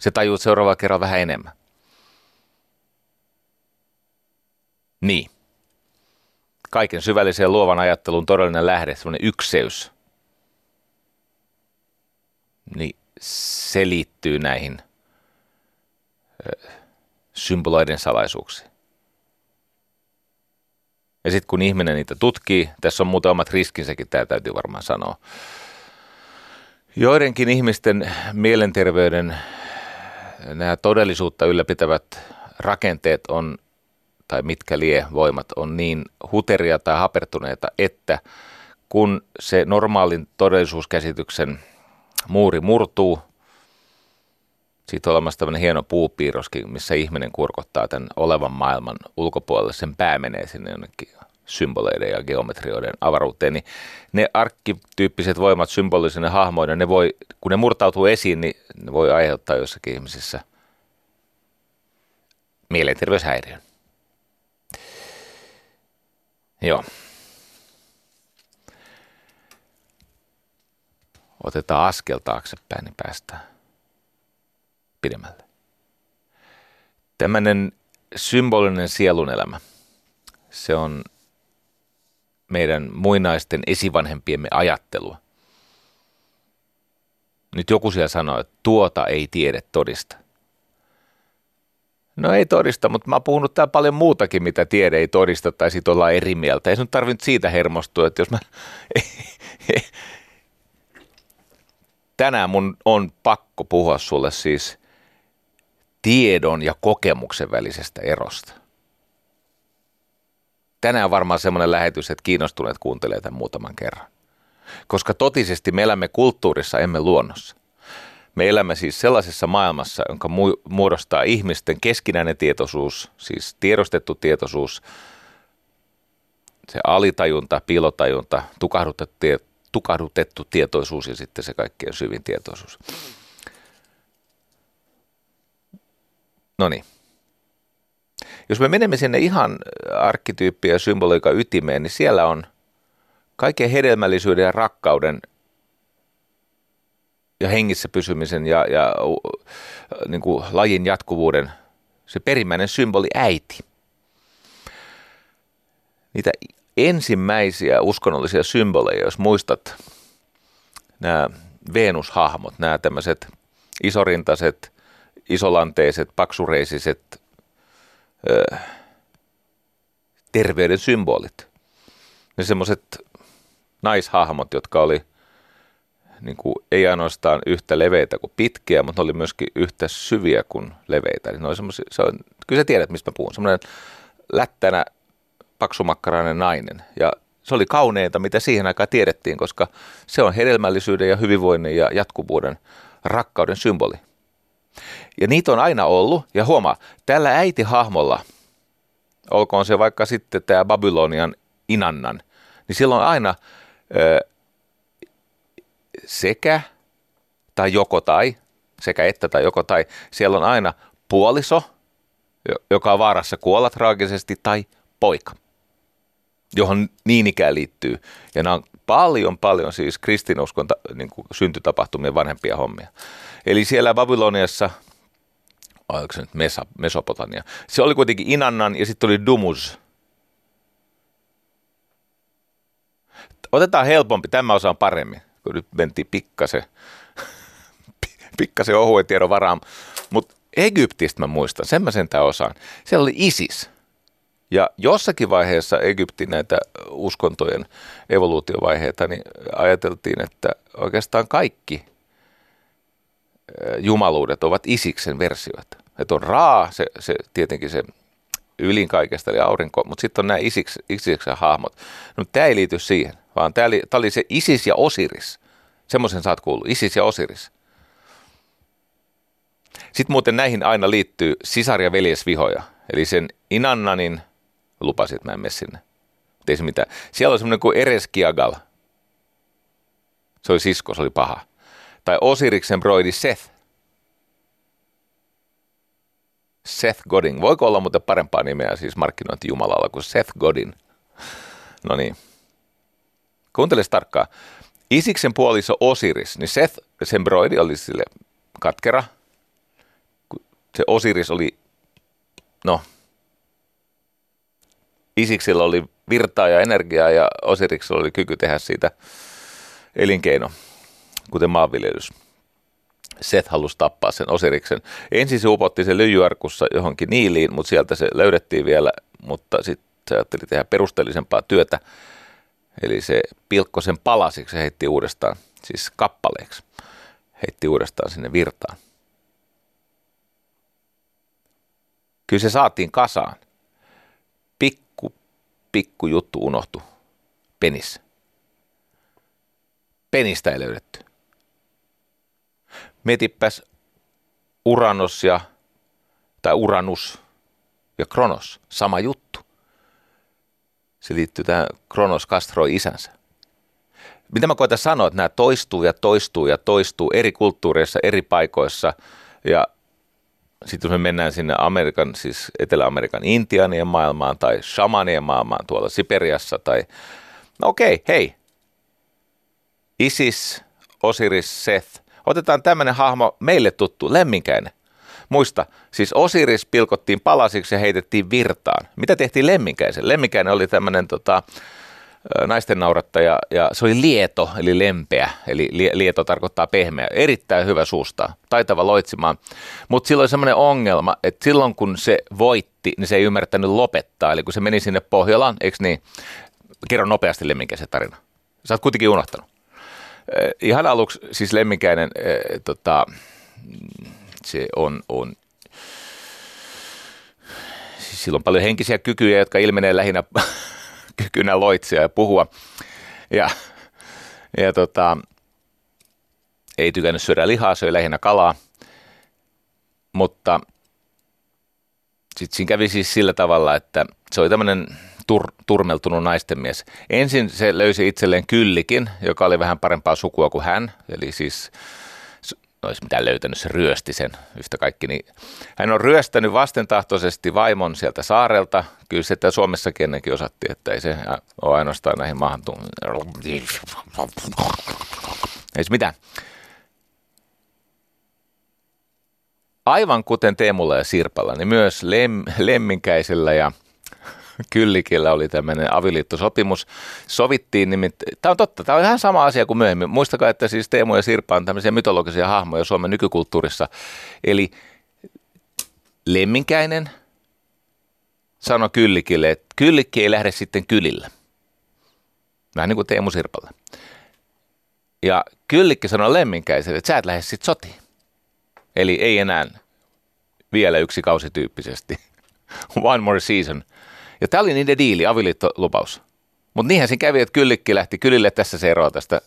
Se tajuut seuraavalla kerralla vähän enemmän. Niin. Kaiken syvällisen ja luovan ajattelun todellinen lähde, semmoinen ykseys, niin se liittyy näihin symboloiden salaisuuksiin. Ja sitten kun ihminen niitä tutkii, tässä on muuten omat riskinsäkin, tämä täytyy varmaan sanoa. Joidenkin ihmisten mielenterveyden nämä todellisuutta ylläpitävät rakenteet on tai mitkä lie voimat on niin huteria tai hapertuneita, että kun se normaalin todellisuuskäsityksen muuri murtuu, siitä on olemassa tämmöinen hieno puupiirroskin, missä ihminen kurkottaa tämän olevan maailman ulkopuolelle, sen pää menee sinne jonnekin symboleiden ja geometrioiden avaruuteen, niin ne arkkityyppiset voimat symbolisina hahmoina, ne voi, kun ne murtautuu esiin, niin ne voi aiheuttaa jossakin ihmisissä mielenterveyshäiriön. Joo. Otetaan askel taaksepäin, niin päästään pidemmälle. Tämmöinen symbolinen sielunelämä, se on meidän muinaisten esivanhempiemme ajattelua. Nyt joku siellä sanoo, että tuota ei tiede todista. No ei todista, mutta mä oon puhunut täällä paljon muutakin, mitä tiede ei todista tai siitä ollaan eri mieltä. Ei sun tarvinnut siitä hermostua, että jos mä... Tänään mun on pakko puhua sulle siis tiedon ja kokemuksen välisestä erosta. Tänään on varmaan semmoinen lähetys, että kiinnostuneet kuuntelee tämän muutaman kerran. Koska totisesti me elämme kulttuurissa, emme luonnossa. Me elämme siis sellaisessa maailmassa, jonka muodostaa ihmisten keskinäinen tietoisuus, siis tiedostettu tietoisuus, se alitajunta, piilotajunta, tukahdutettu, tukahdutettu tietoisuus ja sitten se kaikkein syvin tietoisuus. No niin. Jos me menemme sinne ihan arkkityyppiä ja symboliikan ytimeen, niin siellä on kaiken hedelmällisyyden ja rakkauden ja hengissä pysymisen ja, ja niin kuin lajin jatkuvuuden se perimmäinen symboli äiti. Niitä ensimmäisiä uskonnollisia symboleja, jos muistat, nämä Venushahmot, nämä tämmöiset isorintaiset, isolanteiset, paksureisiset ö, terveyden symbolit. Ne semmoiset naishahmot, jotka oli niin kuin, ei ainoastaan yhtä leveitä kuin pitkiä, mutta ne oli myöskin yhtä syviä kuin leveitä. Niin ne oli se on, kyllä sä tiedät, mistä mä puhun. Semmoinen lättänä paksumakkarainen nainen. Ja se oli kauneinta, mitä siihen aikaan tiedettiin, koska se on hedelmällisyyden ja hyvinvoinnin ja jatkuvuuden rakkauden symboli. Ja niitä on aina ollut, ja huomaa, tällä äitihahmolla, olkoon se vaikka sitten tämä Babylonian Inannan, niin silloin aina ö, sekä tai joko tai, sekä että tai joko tai, siellä on aina puoliso, joka on vaarassa kuolla traagisesti, tai poika johon niin ikään liittyy. Ja nämä on paljon, paljon siis kristinuskon niin syntytapahtumien vanhempia hommia. Eli siellä Babyloniassa, oliko se nyt Mesa, Mesopotamia, se oli kuitenkin Inannan ja sitten oli Dumus. Otetaan helpompi, tämä osa on paremmin, kun nyt mentiin pikkasen, pikkasen ohuen tiedon varaan. Mutta Egyptistä mä muistan, sen mä sentään osaan. Siellä oli Isis. Ja jossakin vaiheessa Egyptin näitä uskontojen evoluutiovaiheita, niin ajateltiin, että oikeastaan kaikki jumaluudet ovat Isiksen versioita. Että on Raa, se, se tietenkin se ylin kaikesta, eli aurinko, mutta sitten on nämä Isiks, Isiksen hahmot. No, tämä ei liity siihen, vaan tämä oli, oli se Isis ja Osiris. Semmoisen saat kuullut, Isis ja Osiris. Sitten muuten näihin aina liittyy sisar- ja veljesvihoja. Eli sen Inannanin lupasin, että mä en mene sinne. Ei se mitään. Siellä on semmoinen kuin Eres Kiagal. Se oli sisko, se oli paha. Tai Osiriksen broidi Seth. Seth Godin. Voiko olla muuten parempaa nimeä siis markkinointi Jumalalla kuin Seth Godin? No niin. Kuuntele tarkkaan. Isiksen puoliso Osiris, niin Seth, sen broidi oli sille katkera. Se Osiris oli, no Isiksillä oli virtaa ja energiaa ja Osiriksella oli kyky tehdä siitä elinkeino, kuten maanviljelys. Seth halusi tappaa sen Osiriksen. Ensin se upotti sen lyijyarkussa johonkin niiliin, mutta sieltä se löydettiin vielä, mutta sitten se ajatteli tehdä perusteellisempaa työtä. Eli se pilkko sen palasiksi ja heitti uudestaan, siis kappaleeksi, heitti uudestaan sinne virtaan. Kyllä se saatiin kasaan pikku juttu unohtu penissä. Penistä ei löydetty. Mietippäs Uranos ja, tai Uranus ja Kronos, sama juttu. Se liittyy tähän, Kronos kastroi isänsä. Mitä mä koitan sanoa, että nämä toistuu ja toistuu ja toistuu eri kulttuureissa, eri paikoissa ja sitten jos me mennään sinne Amerikan, siis Etelä-Amerikan intianien maailmaan tai shamanien maailmaan tuolla Siperiassa tai, no okei, hei, Isis, Osiris, Seth, otetaan tämmöinen hahmo meille tuttu, lemminkäinen. Muista, siis Osiris pilkottiin palasiksi ja heitettiin virtaan. Mitä tehtiin lemminkäisen? Lemminkäinen oli tämmöinen tota, naisten naurattaja ja se oli lieto, eli lempeä, eli lieto tarkoittaa pehmeä, erittäin hyvä suusta, taitava loitsimaan, mutta silloin semmoinen ongelma, että silloin kun se voitti, niin se ei ymmärtänyt lopettaa, eli kun se meni sinne Pohjolaan, eikö niin, kerro nopeasti lemminkäisen tarina, sä oot kuitenkin unohtanut. Ihan aluksi siis lemminkäinen, tota, se on, on siis sillä on paljon henkisiä kykyjä, jotka ilmenee lähinnä kykynä loitsia ja puhua. Ja, ja tota, ei tykännyt syödä lihaa, söi lähinnä kalaa. Mutta sitten siinä kävi siis sillä tavalla, että se oli tämmöinen tur, turmeltunut naisten mies. Ensin se löysi itselleen kyllikin, joka oli vähän parempaa sukua kuin hän, eli siis olisi mitään löytänyt, se ryösti sen yhtä kaikki. Niin hän on ryöstänyt vastentahtoisesti vaimon sieltä saarelta. Kyllä se että Suomessakin ennenkin osattiin, että ei se ole ainoastaan näihin maahan Ei se mitään. aivan kuten Teemulla ja Sirpalla, niin myös Lem, Lemminkäisellä ja Kyllikillä oli tämmöinen avioliittosopimus. Sovittiin nimittäin, tämä on totta, tämä on ihan sama asia kuin myöhemmin. Muistakaa, että siis Teemu ja Sirpa on tämmöisiä mytologisia hahmoja Suomen nykykulttuurissa. Eli Lemminkäinen sanoi Kyllikille, että Kyllikki ei lähde sitten kylillä. Vähän niin kuin Teemu Sirpalle. Ja Kyllikki sanoi Lemminkäiselle, että sä et lähde sitten sotiin. Eli ei enää vielä yksi kausi tyyppisesti. One more season. Ja tämä oli niiden diili, avioliittolupaus. Mutta niinhän siinä kävi, että Kyllikki lähti kylille tässä se eroa tästä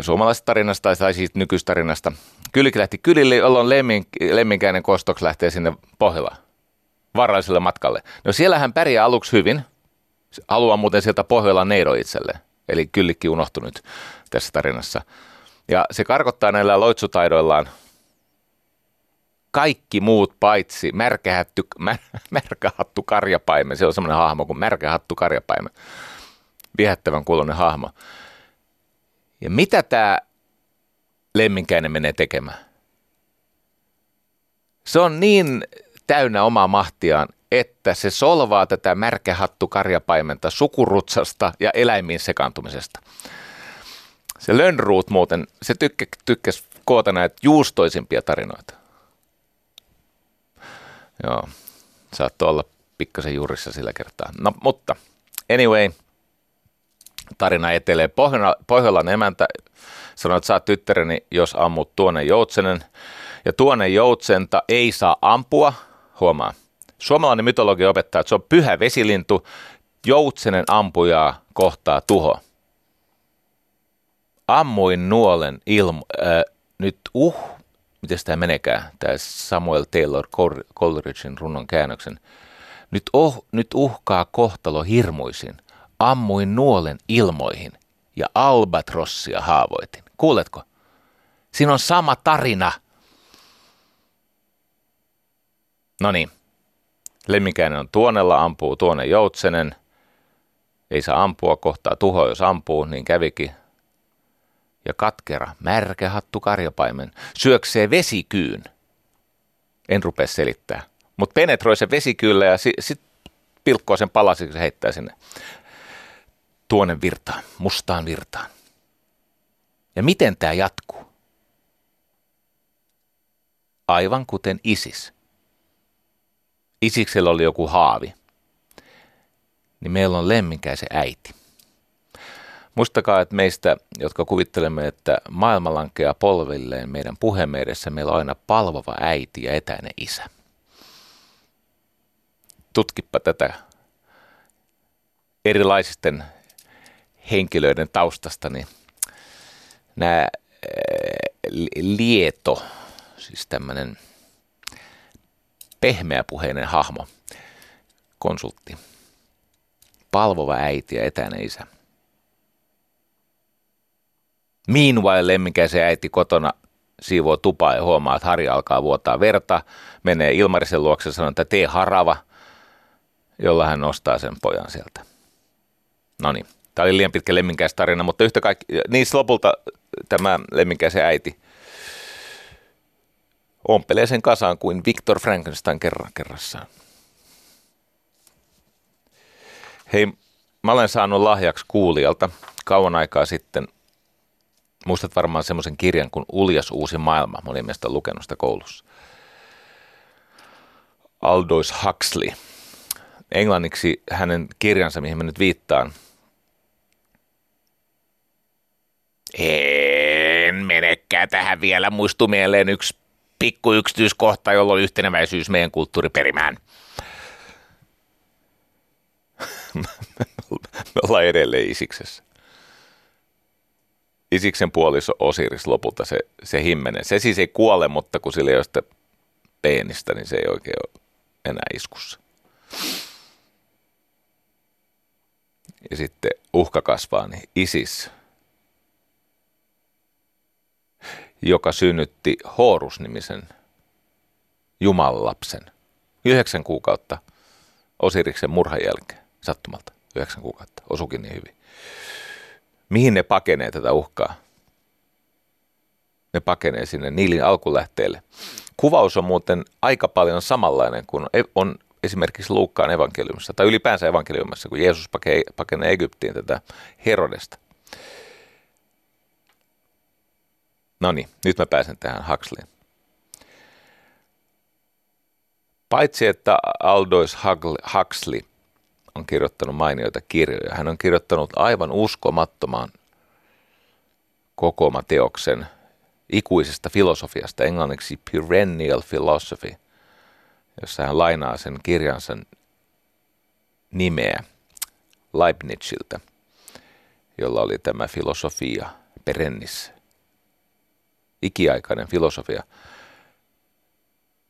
suomalaisesta tarinasta tai siis nykyistarinasta. Kyllikki lähti kylille, jolloin lemmin, lemminkäinen kostoksi lähtee sinne Pohjolaan varalliselle matkalle. No siellä hän pärjää aluksi hyvin. Haluaa muuten sieltä Pohjolan neiro itselleen. Eli kyllikki unohtunut tässä tarinassa. Ja se karkottaa näillä loitsutaidoillaan kaikki muut paitsi märkähattu, mä, märkähattu karjapaimen. Se on semmoinen hahmo kuin märkähattu karjapaimen. Viehättävän kuulonen hahmo. Ja mitä tämä lemminkäinen menee tekemään? Se on niin täynnä omaa mahtiaan, että se solvaa tätä märkähattu karjapaimenta sukurutsasta ja eläimiin sekaantumisesta. Se Lönnruut muuten, se tykkä, tykkäsi koota näitä juustoisimpia tarinoita. Joo, saattoi olla pikkasen juurissa sillä kertaa. No, mutta anyway, tarina etelee. Pohjola, Pohjolan emäntä sanoi, että saat tyttäreni, jos ammut tuonne joutsenen. Ja tuonne joutsenta ei saa ampua, huomaa. Suomalainen mytologia opettaa, että se on pyhä vesilintu, joutsenen ampujaa kohtaa tuho. Ammuin nuolen ilmo, äh, nyt uh, miten tämä menekään, tämä Samuel Taylor Coleridgein runnon käännöksen. Nyt, oh, nyt uhkaa kohtalo hirmuisin. Ammuin nuolen ilmoihin ja albatrossia haavoitin. Kuuletko? Siinä on sama tarina. No niin. Lemminkäinen on tuonella, ampuu tuonne joutsenen. Ei saa ampua, kohtaa tuho, jos ampuu, niin kävikin ja katkera, märkä hattu karjapaimen syöksee vesikyyn. En rupea selittää. Mutta penetroi se vesikyllä ja sitten sit pilkkoo sen palasiksi ja heittää sinne tuonne virtaan, mustaan virtaan. Ja miten tämä jatkuu? Aivan kuten Isis. Isiksellä oli joku haavi. Niin meillä on lemminkäisen äiti. Muistakaa, että meistä, jotka kuvittelemme, että maailma lankeaa polvilleen meidän puheemme edessä, meillä on aina palvova äiti ja etäinen isä. Tutkippa tätä erilaisisten henkilöiden taustasta, niin nämä Lieto, siis tämmöinen pehmeäpuheinen hahmo, konsultti, palvova äiti ja etäinen isä – Meanwhile lemminkäisen äiti kotona siivoo tupaa ja huomaa, että Harja alkaa vuotaa verta, menee Ilmarisen luokse ja sanoo, että tee harava, jolla hän nostaa sen pojan sieltä. No niin, tämä oli liian pitkä lemminkäistarina, mutta yhtä kaikki, niissä lopulta tämä lemminkäisen äiti ompelee sen kasaan kuin Victor Frankenstein kerran kerrassaan. Hei, mä olen saanut lahjaksi kuulijalta kauan aikaa sitten Muistat varmaan semmoisen kirjan kuin Uljas uusi maailma. Mä olin mielestäni lukenut sitä koulussa. Aldous Huxley. Englanniksi hänen kirjansa, mihin mä nyt viittaan. En menekään tähän vielä. Muistu mieleen yksi pikku yksityiskohta, jolla on yhteneväisyys meidän kulttuuriperimään. me ollaan edelleen isiksessä. Isiksen puoliso Osiris lopulta se, se himmenen. Se siis ei kuole, mutta kun sillä ei ole sitä peenistä, niin se ei oikein ole enää iskussa. Ja sitten uhka kasvaa, niin Isis, joka synnytti Horus-nimisen Jumalalapsen yhdeksän kuukautta Osiriksen murhan jälkeen sattumalta. Yhdeksän kuukautta, osukin niin hyvin. Mihin ne pakenee tätä uhkaa? ne pakenee sinne Niilin alkulähteelle. Kuvaus on muuten aika paljon samanlainen kuin on esimerkiksi Luukkaan evankeliumissa tai ylipäänsä evankeliumissa, kun Jeesus pakenee Egyptiin tätä Herodesta. No niin, nyt mä pääsen tähän Huxleyin. Paitsi että Aldous Huxley on kirjoittanut mainioita kirjoja, hän on kirjoittanut aivan uskomattoman kokoomateoksen ikuisesta filosofiasta, englanniksi Perennial Philosophy, jossa hän lainaa sen kirjansa nimeä Leibniziltä, jolla oli tämä filosofia perennis, ikiaikainen filosofia.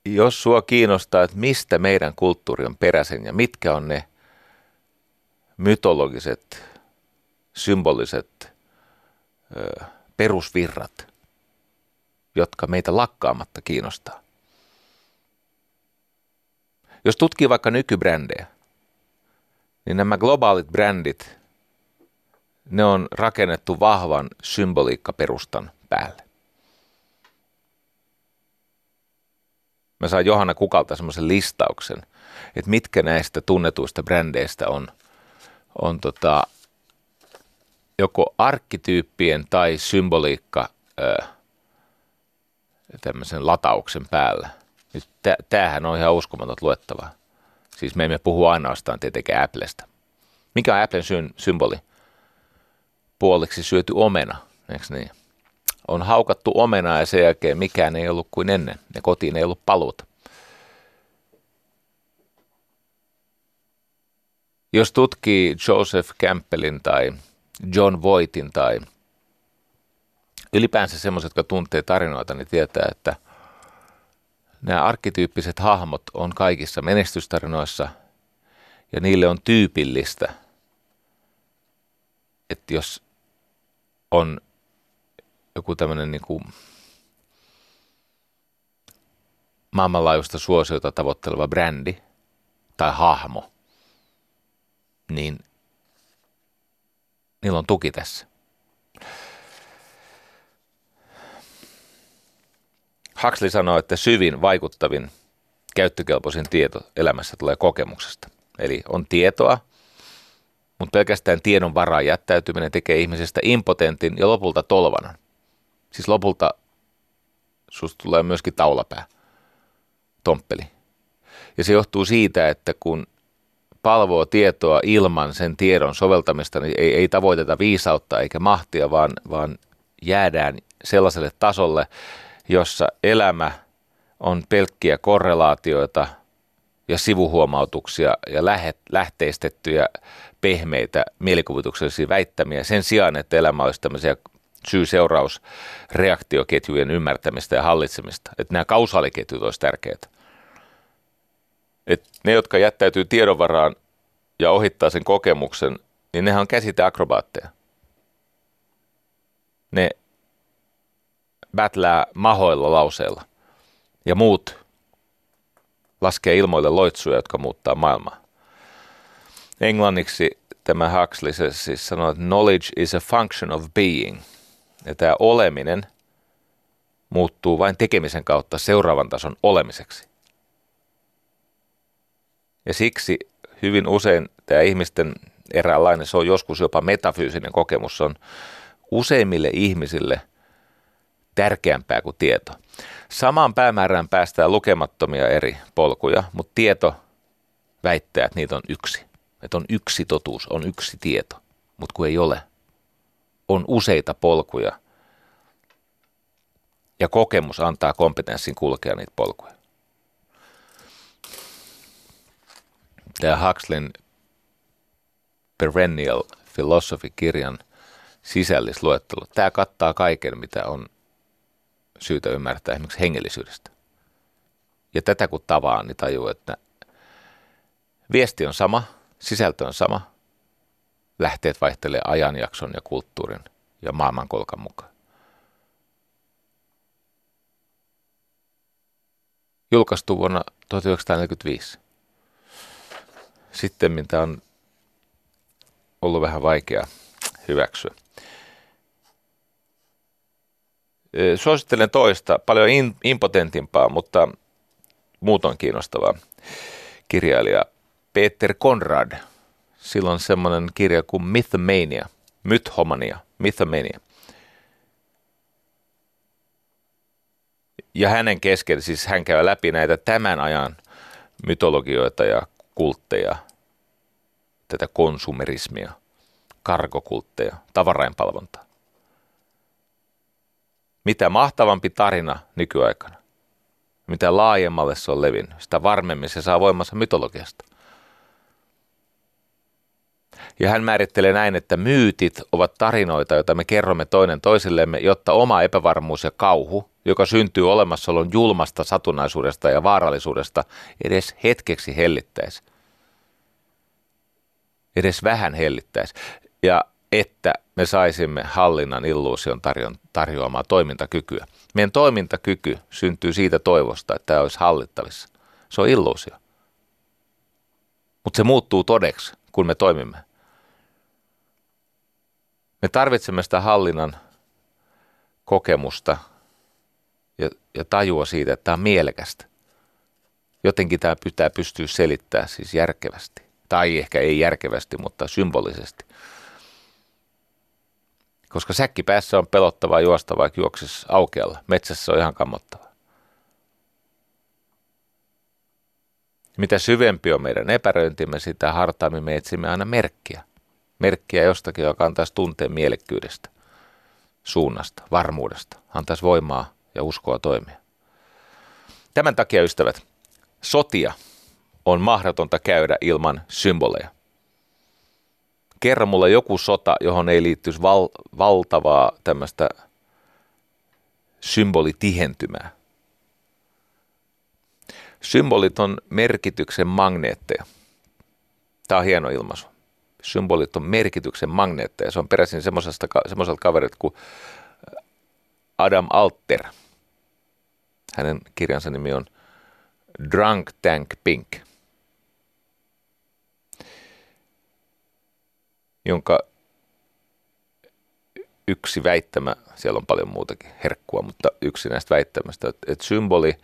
Jos sua kiinnostaa, että mistä meidän kulttuuri on peräisin ja mitkä on ne mytologiset, symboliset ö, perusvirrat, jotka meitä lakkaamatta kiinnostaa. Jos tutkii vaikka nykybrändejä, niin nämä globaalit brändit, ne on rakennettu vahvan symboliikkaperustan päälle. Mä sain Johanna Kukalta semmoisen listauksen, että mitkä näistä tunnetuista brändeistä on, on tota, joko arkkityyppien tai symboliikka ö, tämmöisen latauksen päällä. Nyt tämähän on ihan uskomaton luettavaa. Siis me emme puhu ainoastaan tietenkin Applesta. Mikä on Applen syn, symboli? Puoliksi syöty omena, eikö niin? On haukattu omena ja sen jälkeen mikään ei ollut kuin ennen. Ne kotiin ei ollut paluuta. Jos tutkii Joseph Campbellin tai John Voightin tai ylipäänsä semmoiset, jotka tuntee tarinoita, niin tietää, että nämä arkkityyppiset hahmot on kaikissa menestystarinoissa ja niille on tyypillistä, että jos on joku tämmöinen niin kuin maailmanlaajuista suosiota tavoitteleva brändi tai hahmo, niin niillä on tuki tässä. Huxley sanoo, että syvin, vaikuttavin, käyttökelpoisin tieto elämässä tulee kokemuksesta. Eli on tietoa, mutta pelkästään tiedon varaan jättäytyminen tekee ihmisestä impotentin ja lopulta tolvanan. Siis lopulta susta tulee myöskin taulapää, tomppeli. Ja se johtuu siitä, että kun palvoo tietoa ilman sen tiedon soveltamista, niin ei, ei tavoiteta viisautta eikä mahtia, vaan, vaan jäädään sellaiselle tasolle, jossa elämä on pelkkiä korrelaatioita ja sivuhuomautuksia ja lähteistettyjä pehmeitä mielikuvituksellisia väittämiä sen sijaan, että elämä olisi tämmöisiä syy-seurausreaktioketjujen ymmärtämistä ja hallitsemista. Että nämä kausaaliketjut olisi tärkeitä. Et ne, jotka jättäytyy tiedonvaraan ja ohittaa sen kokemuksen, niin nehän on käsiteakrobaatteja. Ne battlää mahoilla lauseilla. Ja muut laskee ilmoille loitsuja, jotka muuttaa maailmaa. Englanniksi tämä Huxley se siis sanoo, että knowledge is a function of being. Ja tämä oleminen muuttuu vain tekemisen kautta seuraavan tason olemiseksi. Ja siksi hyvin usein tämä ihmisten eräänlainen, se on joskus jopa metafyysinen kokemus, on useimmille ihmisille – tärkeämpää kuin tieto. Samaan päämäärään päästään lukemattomia eri polkuja, mutta tieto väittää, että niitä on yksi. Että on yksi totuus, on yksi tieto, mutta kun ei ole. On useita polkuja ja kokemus antaa kompetenssin kulkea niitä polkuja. Tämä Huxleyn Perennial Philosophy-kirjan sisällisluettelo, tämä kattaa kaiken, mitä on syytä ymmärtää esimerkiksi hengellisyydestä. Ja tätä kun tavaa, niin tajuu, että viesti on sama, sisältö on sama, lähteet vaihtelee ajanjakson ja kulttuurin ja maailmankolkan mukaan. Julkaistu vuonna 1945. Sitten mitä on ollut vähän vaikea hyväksyä. Suosittelen toista, paljon impotentimpaa, mutta muutoin kiinnostavaa kirjailija Peter Conrad. Silloin semmoinen kirja kuin Mythomania, Mythomania, Mythomania. Ja hänen kesken, siis hän käy läpi näitä tämän ajan mytologioita ja kultteja, tätä konsumerismia, karkokultteja, tavarainpalvontaa. Mitä mahtavampi tarina nykyaikana, mitä laajemmalle se on levinnyt, sitä varmemmin se saa voimansa mytologiasta. Ja hän määrittelee näin, että myytit ovat tarinoita, joita me kerromme toinen toisillemme, jotta oma epävarmuus ja kauhu, joka syntyy olemassaolon julmasta satunnaisuudesta ja vaarallisuudesta, edes hetkeksi hellittäisi. Edes vähän hellittäisi. Ja että me saisimme hallinnan illuusion tarjoamaa toimintakykyä. Meidän toimintakyky syntyy siitä toivosta, että tämä olisi hallittavissa. Se on illuusio. Mutta se muuttuu todeksi, kun me toimimme. Me tarvitsemme sitä hallinnan kokemusta ja, tajua siitä, että tämä on mielekästä. Jotenkin tämä pitää pystyä selittämään siis järkevästi. Tai ehkä ei järkevästi, mutta symbolisesti. Koska säkki päässä on pelottavaa juosta, vaikka juoksis aukealla. Metsässä on ihan kammottavaa. Mitä syvempi on meidän epäröintimme, sitä hartaammin me etsimme aina merkkiä. Merkkiä jostakin, joka antaisi tunteen mielekkyydestä, suunnasta, varmuudesta, antaisi voimaa ja uskoa toimia. Tämän takia, ystävät, sotia on mahdotonta käydä ilman symboleja kerro mulle joku sota, johon ei liittyisi val, valtavaa tämmöistä symbolitihentymää. Symbolit on merkityksen magneetteja. Tämä on hieno ilmaisu. Symbolit on merkityksen magneetteja. Se on peräisin semmoiselta kaverilta kuin Adam Alter. Hänen kirjansa nimi on Drunk Tank Pink – jonka yksi väittämä, siellä on paljon muutakin herkkua, mutta yksi näistä väittämästä, että, että symboli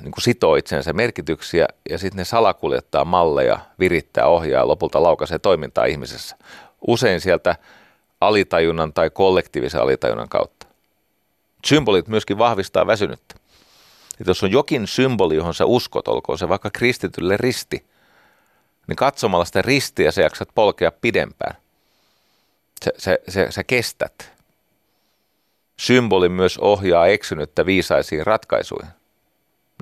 niin kuin sitoo itsensä merkityksiä ja sitten ne salakuljettaa malleja, virittää, ohjaa lopulta laukaisee toimintaa ihmisessä. Usein sieltä alitajunnan tai kollektiivisen alitajunnan kautta. Symbolit myöskin vahvistaa väsynyttä. Että jos on jokin symboli, johon sä uskot, olkoon se vaikka kristitylle risti – niin katsomalla sitä ristiä sä jaksat polkea pidempään. Sä, sä, sä, sä kestät. Symboli myös ohjaa eksynyttä viisaisiin ratkaisuihin.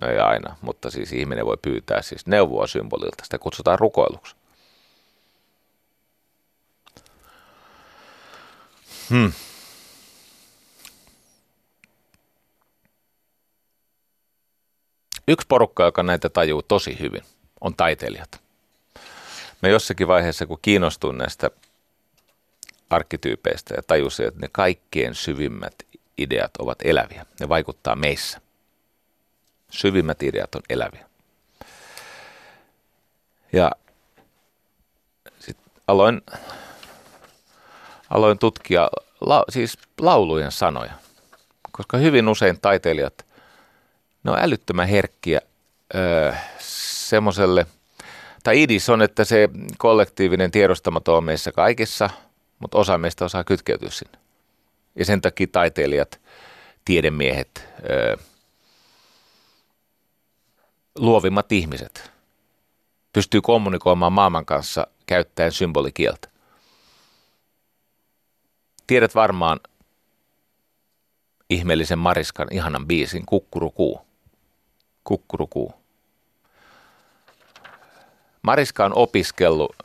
No ei aina, mutta siis ihminen voi pyytää siis neuvoa symbolilta. Sitä kutsutaan rukoiluksi. Hmm. Yksi porukka, joka näitä tajuu tosi hyvin, on taiteilijat. Mä jossakin vaiheessa, kun kiinnostuin näistä arkkityypeistä ja tajusin, että ne kaikkien syvimmät ideat ovat eläviä. Ne vaikuttaa meissä. Syvimmät ideat on eläviä. Ja sitten aloin, aloin tutkia la, siis laulujen sanoja, koska hyvin usein taiteilijat, ne on älyttömän herkkiä öö, semmoiselle – tai idis on, että se kollektiivinen tiedostamaton on meissä kaikissa, mutta osa meistä osaa kytkeytyä sinne. Ja sen takia taiteilijat, tiedemiehet, öö, luovimmat ihmiset pystyy kommunikoimaan maailman kanssa käyttäen symbolikieltä. Tiedät varmaan ihmeellisen Mariskan ihanan biisin Kukkurukuu. Kukkurukuu. Mariska on opiskellut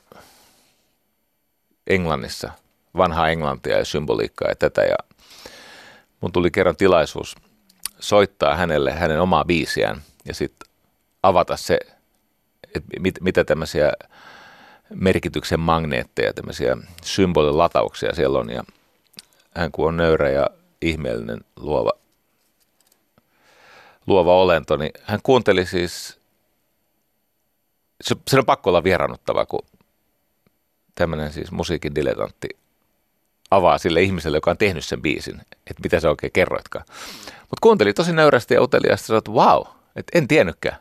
Englannissa vanhaa englantia ja symboliikkaa ja tätä. Ja mun tuli kerran tilaisuus soittaa hänelle hänen omaa biisiään ja sitten avata se, että mit, mitä tämmöisiä merkityksen magneetteja, tämmöisiä symbolilatauksia siellä on. Ja hän kun on nöyrä ja ihmeellinen luova, luova olento, niin hän kuunteli siis se, se on pakko olla vieraannuttava, kun tämmöinen siis musiikin dilettantti avaa sille ihmiselle, joka on tehnyt sen biisin, että mitä se oikein kerroitkaan. Mutta kuunteli tosi nöyrästi ja uteliaasti, että wow, että en tiennytkään.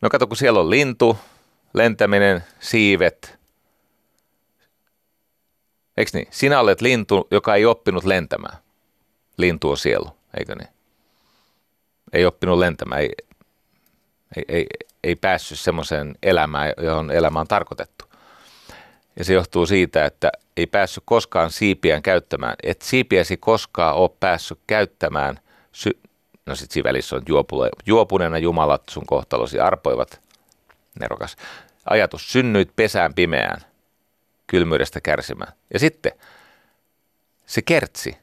No kato, kun siellä on lintu, lentäminen, siivet. Eikö niin? Sinä olet lintu, joka ei oppinut lentämään. Lintu on sielu, eikö niin? Ei oppinut lentämään, ei, ei, ei, ei päässyt semmoiseen elämään, johon elämä on tarkoitettu. Ja se johtuu siitä, että ei päässyt koskaan siipiään käyttämään. Et siipiäsi koskaan ole päässyt käyttämään. Sy- no sit siinä välissä on juopule, juopuneena jumalat sun kohtalosi arpoivat. Nerokas. Ajatus synnyit pesään pimeään, kylmyydestä kärsimään. Ja sitten se kertsi.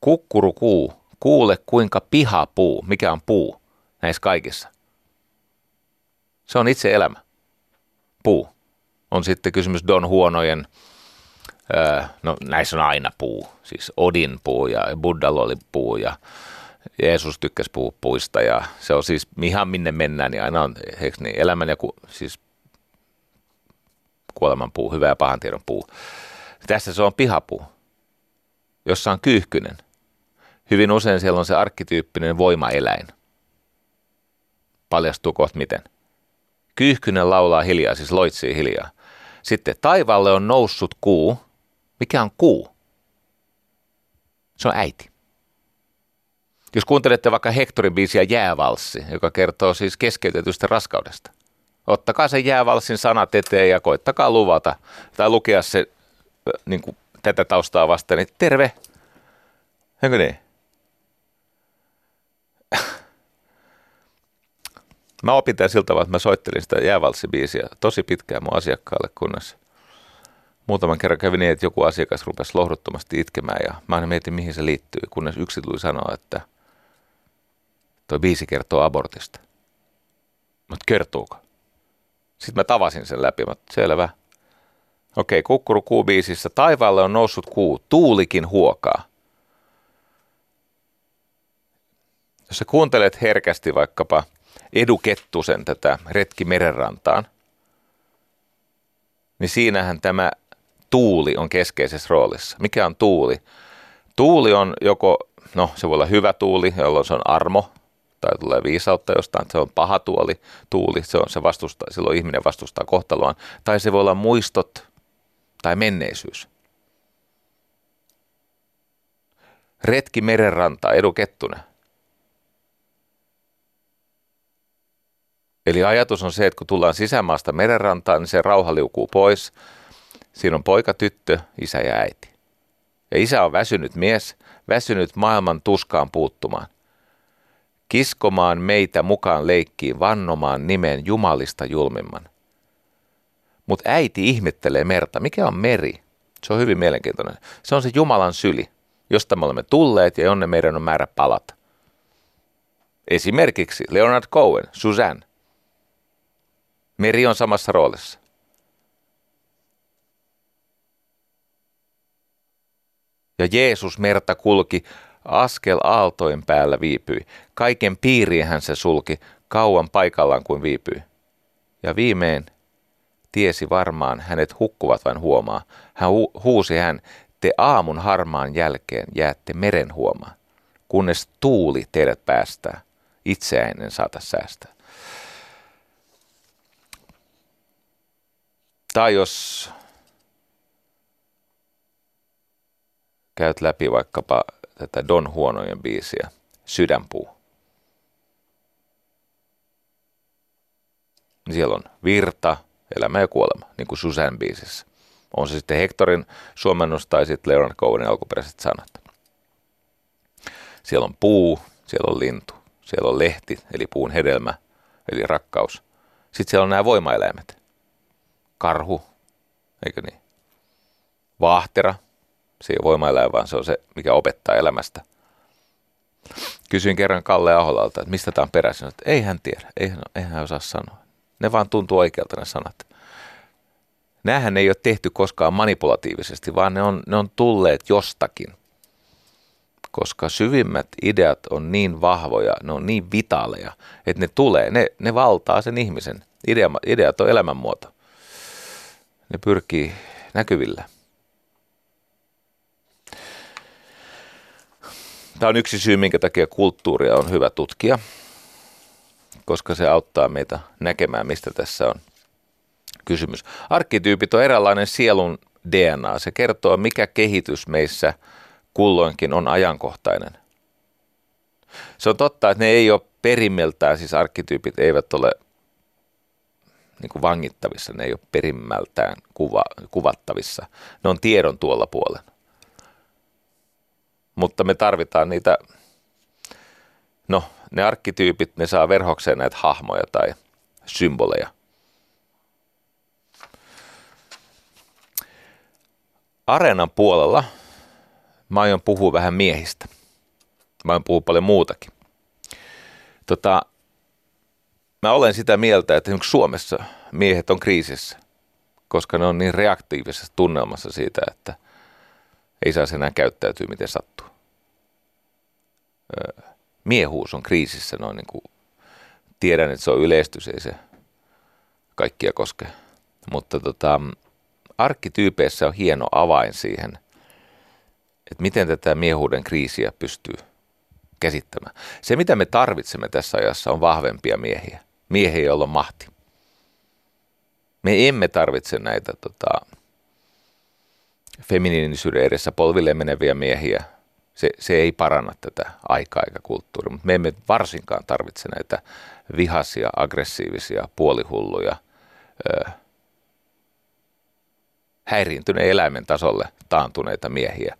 Kukkurukuu, kuule kuinka piha puu, mikä on puu näissä kaikissa. Se on itse elämä. Puu. On sitten kysymys Don Huonojen, öö, no näissä on aina puu, siis Odin puu ja Buddhalla oli puu ja Jeesus tykkäsi puu, puista ja se on siis ihan minne mennään, niin aina on eikö niin, elämän ja ku, siis kuoleman puu, hyvä ja pahan tiedon puu. Tässä se on pihapuu, jossa on kyyhkynen. Hyvin usein siellä on se arkkityyppinen voimaeläin. Paljastuu kohta miten. Kyyhkynen laulaa hiljaa, siis loitsii hiljaa. Sitten taivaalle on noussut kuu. Mikä on kuu? Se on äiti. Jos kuuntelette vaikka Hektorin biisiä Jäävalssi, joka kertoo siis keskeytetystä raskaudesta. Ottakaa se jäävalssin sanat eteen ja koittakaa luvata tai lukea se niin kuin tätä taustaa vastaan, niin terve. Eikö niin? Mä opin tämän siltä että mä soittelin sitä jäävalssibiisiä tosi pitkään mun asiakkaalle, kunnes muutaman kerran kävi niin, että joku asiakas rupesi lohduttomasti itkemään ja mä aina mietin, mihin se liittyy, kunnes yksi tuli sanoa, että toi biisi kertoo abortista. Mutta kertooko? Sitten mä tavasin sen läpi, mä selvä. Okei, kukkuru kuubiisissä. Taivaalle on noussut kuu, tuulikin huokaa. Jos sä kuuntelet herkästi vaikkapa Edu Kettusen tätä Retki merenrantaan, niin siinähän tämä tuuli on keskeisessä roolissa. Mikä on tuuli? Tuuli on joko, no se voi olla hyvä tuuli, jolloin se on armo, tai tulee viisautta jostain, se on paha tuoli, tuuli, se on se vastustaa, silloin ihminen vastustaa kohtaloaan, tai se voi olla muistot tai menneisyys. Retki merenrantaa, Edu Kettunen. Eli ajatus on se, että kun tullaan sisämaasta merenrantaan, niin se rauha liukuu pois. Siinä on poika, tyttö, isä ja äiti. Ja isä on väsynyt mies, väsynyt maailman tuskaan puuttumaan kiskomaan meitä mukaan leikkiin, vannomaan nimen Jumalista julmimman. Mutta äiti ihmettelee merta. Mikä on meri? Se on hyvin mielenkiintoinen. Se on se Jumalan syli, josta me olemme tulleet ja jonne meidän on määrä palata. Esimerkiksi Leonard Cohen, Suzanne. Meri on samassa roolissa. Ja Jeesus merta kulki Askel aaltojen päällä viipyi. Kaiken piiriin hän se sulki, kauan paikallaan kuin viipyi. Ja viimein tiesi varmaan, hänet hukkuvat vain huomaa. Hän hu- huusi hän, te aamun harmaan jälkeen jäätte meren huomaan, kunnes tuuli teidät päästää, itseäinen saata säästää. Tai jos käyt läpi vaikkapa tätä Don Huonojen biisiä, Sydänpuu. Niin siellä on virta, elämä ja kuolema, niin kuin Susan biisissä. On se sitten Hectorin suomennus tai sitten Leonard Cohenin alkuperäiset sanat. Siellä on puu, siellä on lintu, siellä on lehti, eli puun hedelmä, eli rakkaus. Sitten siellä on nämä voimaeläimet. Karhu, eikö niin? Vaahtera, se ei ole voimaeläin, vaan se on se, mikä opettaa elämästä. Kysyin kerran Kalle Aholalta, että mistä tämä on peräisin, että ei hän tiedä, ei hän, ei hän osaa sanoa. Ne vaan tuntuu oikealta ne sanat. Nämähän ei ole tehty koskaan manipulatiivisesti, vaan ne on, ne on tulleet jostakin. Koska syvimmät ideat on niin vahvoja, ne on niin vitaaleja, että ne tulee, ne, ne valtaa sen ihmisen. Idea, ideat on elämänmuoto ne pyrkii näkyville. Tämä on yksi syy, minkä takia kulttuuria on hyvä tutkia, koska se auttaa meitä näkemään, mistä tässä on kysymys. Arkkityypit on eräänlainen sielun DNA. Se kertoo, mikä kehitys meissä kulloinkin on ajankohtainen. Se on totta, että ne ei ole perimmältään, siis arkkityypit eivät ole niin kuin vangittavissa, ne ei ole perimmältään kuva, kuvattavissa. Ne on tiedon tuolla puolen. Mutta me tarvitaan niitä, no ne arkkityypit, ne saa verhokseen näitä hahmoja tai symboleja. Areenan puolella mä aion puhua vähän miehistä. Mä aion puhua paljon muutakin. Tota, mä olen sitä mieltä, että Suomessa miehet on kriisissä, koska ne on niin reaktiivisessa tunnelmassa siitä, että ei saa enää käyttäytyä miten sattuu. Miehuus on kriisissä, noin niin kuin tiedän, että se on yleistys, ei se kaikkia koske. Mutta tota, arkkityypeissä on hieno avain siihen, että miten tätä miehuuden kriisiä pystyy käsittämään. Se, mitä me tarvitsemme tässä ajassa, on vahvempia miehiä. Miehiä, joilla on mahti. Me emme tarvitse näitä tota, feminiinisyyden edessä polville meneviä miehiä. Se, se ei paranna tätä aikaa eikä kulttuuria, mutta me emme varsinkaan tarvitse näitä vihaisia, aggressiivisia, puolihulluja, ö, häiriintyneen eläimen tasolle taantuneita miehiä,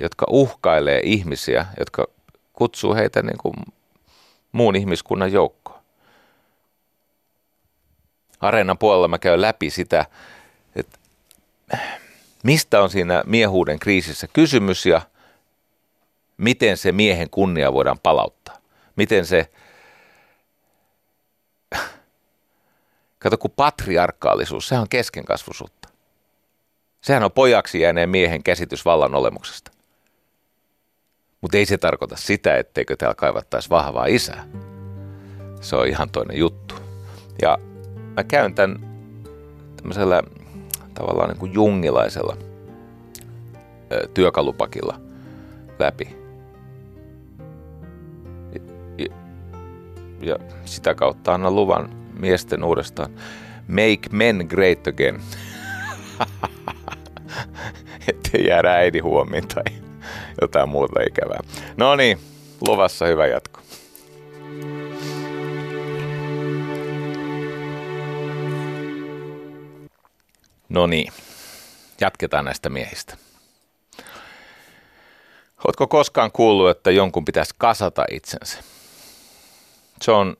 jotka uhkailee ihmisiä, jotka kutsuu heitä niin kuin muun ihmiskunnan joukkoon. Areenan puolella mä käyn läpi sitä, että mistä on siinä miehuuden kriisissä kysymys ja miten se miehen kunnia voidaan palauttaa. Miten se, kato kun patriarkaalisuus, sehän on keskenkasvusuutta. Sehän on pojaksi jääneen miehen käsitys vallan olemuksesta. Mutta ei se tarkoita sitä, etteikö täällä kaivattaisi vahvaa isää. Se on ihan toinen juttu. Ja mä käyn tämän tämmöisellä tavallaan niin kuin jungilaisella työkalupakilla läpi. Ja, ja, ja sitä kautta annan luvan miesten uudestaan. Make men great again. Ettei jäädä äidin huomiin tai jotain muuta ikävää. No niin, luvassa hyvä jatko. No niin, jatketaan näistä miehistä. Oletko koskaan kuullut, että jonkun pitäisi kasata itsensä? Se on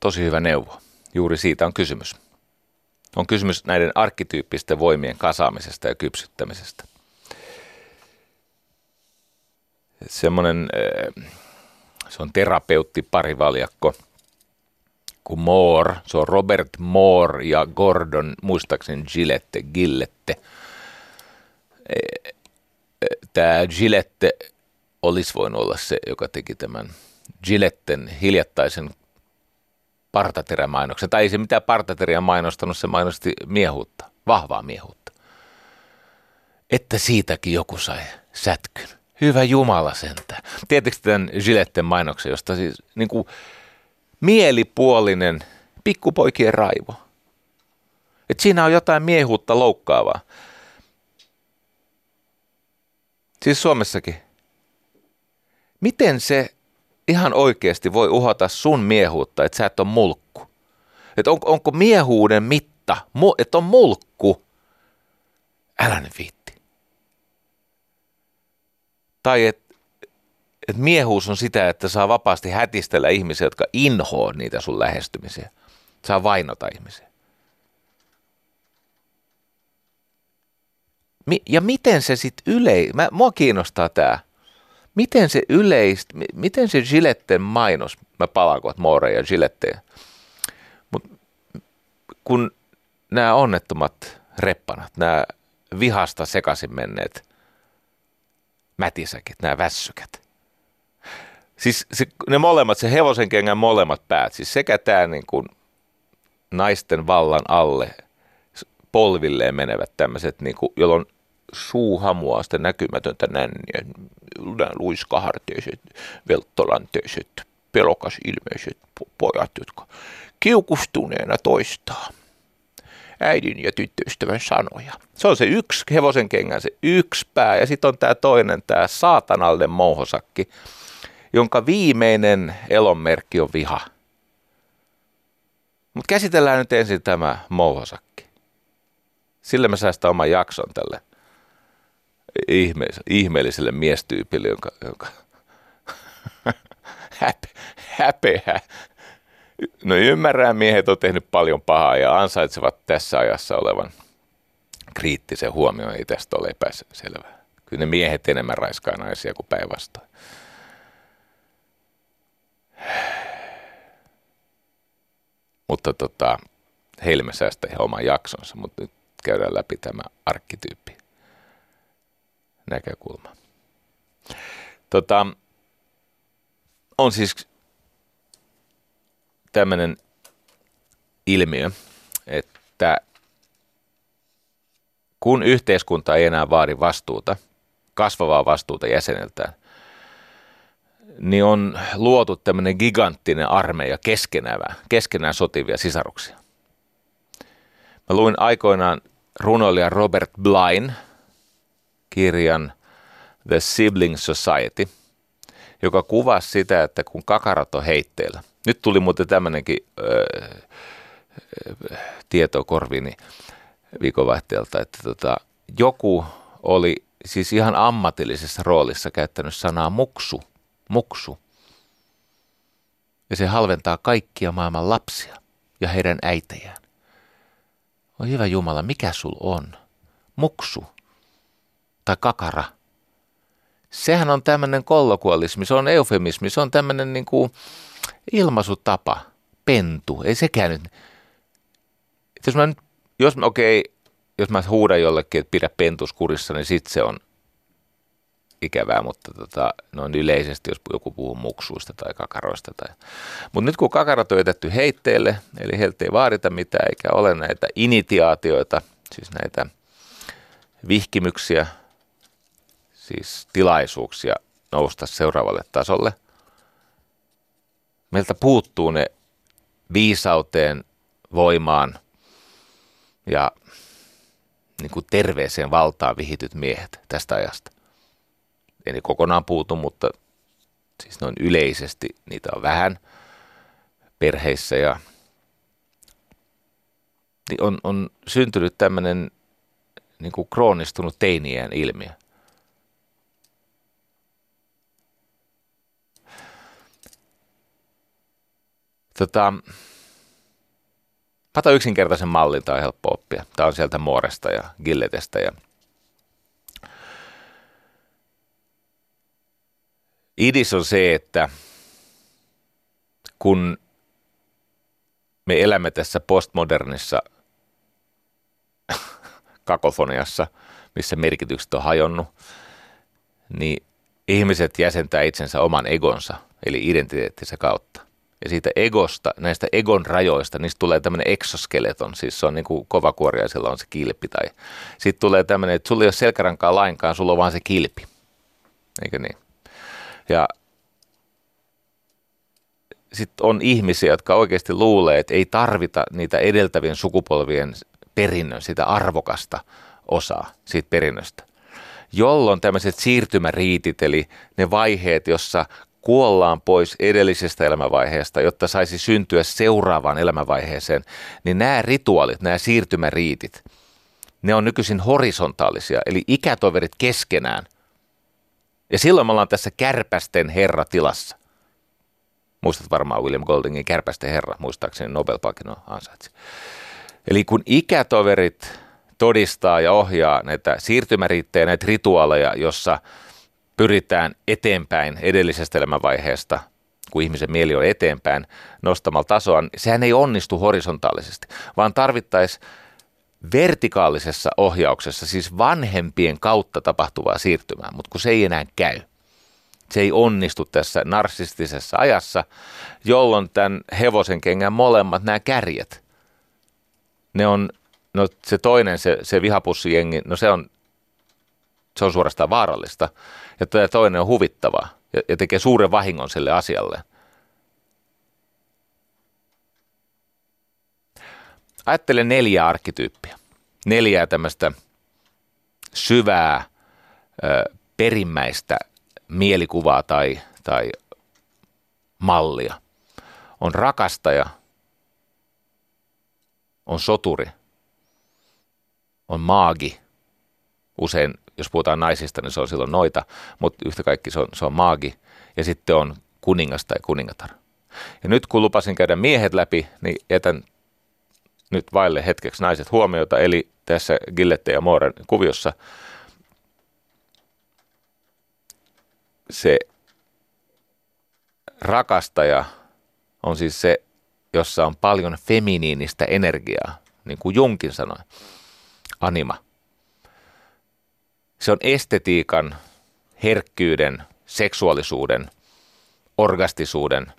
tosi hyvä neuvo. Juuri siitä on kysymys. On kysymys näiden arkkityyppisten voimien kasaamisesta ja kypsyttämisestä. Semmoinen, eh, se on terapeutti parivaljakko kuin Moore. Se on Robert Moore ja Gordon, muistaakseni Gillette, Gillette. Eh, eh, Tämä Gillette olisi voinut olla se, joka teki tämän Gilletten hiljattaisen partaterämainoksen. Tai ei se mitään partateriä mainostanut, se mainosti miehuutta, vahvaa miehuutta. Että siitäkin joku sai sätkyn. Hyvä Jumala sentään. Tiedättekö tämän Giletten mainoksen, josta siis niin kuin mielipuolinen pikkupoikien raivo. Et siinä on jotain miehuutta loukkaavaa. Siis Suomessakin. Miten se ihan oikeasti voi uhata sun miehuutta, että sä et ole mulkku? Että on, onko miehuuden mitta, että on mulkku? Älä nyt viitti. Tai että et miehuus on sitä, että saa vapaasti hätistellä ihmisiä, jotka inhoa niitä sun lähestymisiä. Saa vainota ihmisiä. ja miten se sitten ylei... Mä, mua kiinnostaa tämä miten se yleist, miten se Giletten mainos, mä palaan kohta Moore ja Giletteen, mutta kun nämä onnettomat reppanat, nämä vihasta sekaisin menneet mätisäkit, nämä vässykät, siis se, ne molemmat, se hevosen kengän molemmat päät, siis sekä tämä niin kuin naisten vallan alle polvilleen menevät tämmöiset, niin kuin, jolloin suu hamuaa sitä näkymätöntä nänniä, luiskaharteiset, velttolanteiset, pelokas ilmeiset pojat, jotka kiukustuneena toistaa äidin ja tyttöystävän sanoja. Se on se yksi hevosen kengän, se yksi pää ja sitten on tämä toinen, tämä saatanallinen mouhosakki, jonka viimeinen elonmerkki on viha. Mutta käsitellään nyt ensin tämä mouhosakki. Sillä mä säästän oman jakson tälle ihme, ihmeelliselle miestyypille, jonka, jonka häpe, häpeä. No ymmärrän, miehet on tehnyt paljon pahaa ja ansaitsevat tässä ajassa olevan kriittisen huomioon. Ei tästä ole epäselvää. Kyllä ne miehet enemmän raiskaa naisia kuin päinvastoin. Mutta tota, heille mä säästän ihan oman jaksonsa, mutta nyt käydään läpi tämä arkkityyppi näkökulma. Tota, on siis tämmöinen ilmiö, että kun yhteiskunta ei enää vaadi vastuuta, kasvavaa vastuuta jäseneltään, niin on luotu tämmöinen giganttinen armeija keskenään, keskenään sotivia sisaruksia. Mä luin aikoinaan runoilija Robert Blain kirjan The Sibling Society, joka kuvasi sitä, että kun kakarat on heitteillä. Nyt tuli muuten tämmöinenkin öö, tieto korviini viikonvaihteelta, että tota, joku oli siis ihan ammatillisessa roolissa käyttänyt sanaa muksu, muksu. Ja se halventaa kaikkia maailman lapsia ja heidän äitejään. On hyvä Jumala, mikä sul on? Muksu tai kakara. Sehän on tämmöinen kollokualismi, se on eufemismi, se on tämmöinen niin kuin ilmaisutapa, pentu. Ei sekään nyt. Jos mä nyt, jos okei, okay, jos mä huudan jollekin, että pidä pentus kurissa, niin sit se on ikävää, mutta tota, noin yleisesti, jos joku puhuu muksuista tai kakaroista. Tai... Mutta nyt kun kakarat on jätetty heitteelle, eli heiltä ei vaadita mitään, eikä ole näitä initiaatioita, siis näitä vihkimyksiä, siis tilaisuuksia nousta seuraavalle tasolle. Meiltä puuttuu ne viisauteen, voimaan ja niin kuin terveeseen valtaan vihityt miehet tästä ajasta. Ei ne kokonaan puutu, mutta siis noin yleisesti niitä on vähän perheissä ja niin on, on syntynyt tämmöinen niin kuin kroonistunut teinien ilmiö. Tota, Pata yksinkertaisen mallin, tämä on helppo oppia. Tämä on sieltä Mooresta ja Gilletestä ja idis on se, että kun me elämme tässä postmodernissa kakofoniassa, missä merkitykset on hajonnut, niin ihmiset jäsentää itsensä oman egonsa, eli identiteettinsä kautta. Ja siitä egosta, näistä egon rajoista, niistä tulee tämmöinen exoskeleton, siis se on niin kuin kovakuoria, sillä on se kilpi. Tai sitten tulee tämmöinen, että sulla ei ole selkärankaa lainkaan, sulla on vaan se kilpi. Eikö niin? Ja sitten on ihmisiä, jotka oikeasti luulee, että ei tarvita niitä edeltävien sukupolvien perinnön, sitä arvokasta osaa siitä perinnöstä. Jolloin tämmöiset siirtymäriitit, eli ne vaiheet, jossa kuollaan pois edellisestä elämänvaiheesta, jotta saisi syntyä seuraavaan elämänvaiheeseen, niin nämä rituaalit, nämä siirtymäriitit, ne on nykyisin horisontaalisia, eli ikätoverit keskenään. Ja silloin me ollaan tässä kärpästen herratilassa. Muistat varmaan William Goldingin kärpästen herra, muistaakseni Nobel-palkinnon ansaitsi. Eli kun ikätoverit todistaa ja ohjaa näitä siirtymäriittejä, näitä rituaaleja, jossa – pyritään eteenpäin edellisestä elämänvaiheesta, kun ihmisen mieli on eteenpäin nostamalla tasoa, sehän ei onnistu horisontaalisesti, vaan tarvittaisiin vertikaalisessa ohjauksessa, siis vanhempien kautta tapahtuvaa siirtymää, mutta kun se ei enää käy. Se ei onnistu tässä narsistisessa ajassa, jolloin tämän hevosen kengän molemmat nämä kärjet, ne on, no se toinen, se, se vihapussijengi, no se on Se on suorastaan vaarallista. Ja toinen on huvittavaa ja, ja tekee suuren vahingon sille asialle. Ajattelen neljä arkkityyppiä. Neljää tämmöistä syvää, ö, perimmäistä mielikuvaa tai, tai mallia. On rakastaja, on soturi, on maagi. Usein, jos puhutaan naisista, niin se on silloin noita, mutta yhtä kaikki se on, se on maagi. Ja sitten on kuningas tai kuningatar. Ja nyt kun lupasin käydä miehet läpi, niin jätän nyt vaille hetkeksi naiset huomiota, eli tässä Gillette ja Mooren kuviossa se rakastaja on siis se, jossa on paljon feminiinistä energiaa, niin kuin Junkin sanoi, anima. Se on estetiikan, herkkyyden, seksuaalisuuden, orgastisuuden,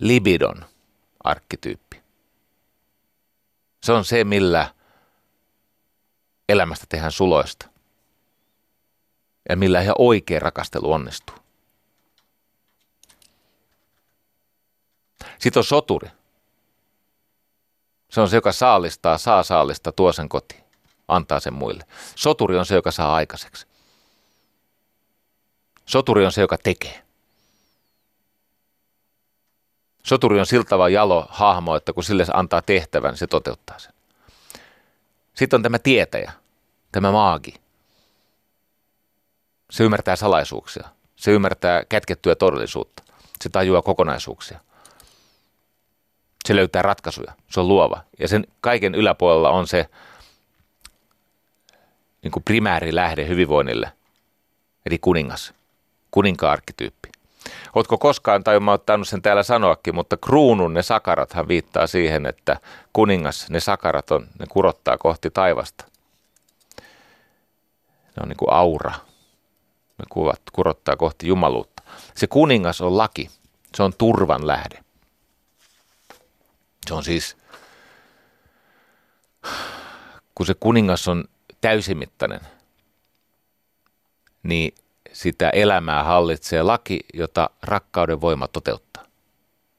libidon arkkityyppi. Se on se, millä elämästä tehdään suloista ja millä ihan oikea rakastelu onnistuu. Sitten on soturi. Se on se, joka saalistaa, saa saalista, tuo sen kotiin, antaa sen muille. Soturi on se, joka saa aikaiseksi. Soturi on se, joka tekee. Soturi on siltava jalo hahmo, että kun sille antaa tehtävän, se toteuttaa sen. Sitten on tämä tietäjä, tämä maagi. Se ymmärtää salaisuuksia. Se ymmärtää kätkettyä todellisuutta. Se tajuaa kokonaisuuksia. Se löytää ratkaisuja. Se on luova. Ja sen kaiken yläpuolella on se niin kuin primääri lähde hyvinvoinnille, eli kuningas, kuninka-arkkityyppi. Oletko koskaan, tai mä oon sen täällä sanoakin, mutta kruunun ne sakarathan viittaa siihen, että kuningas, ne sakarat on, ne kurottaa kohti taivasta. Ne on niin kuin aura. Ne kuvat, kurottaa kohti jumaluutta. Se kuningas on laki. Se on turvan lähde. Se on siis, kun se kuningas on täysimittainen, niin sitä elämää hallitsee laki, jota rakkauden voima toteuttaa.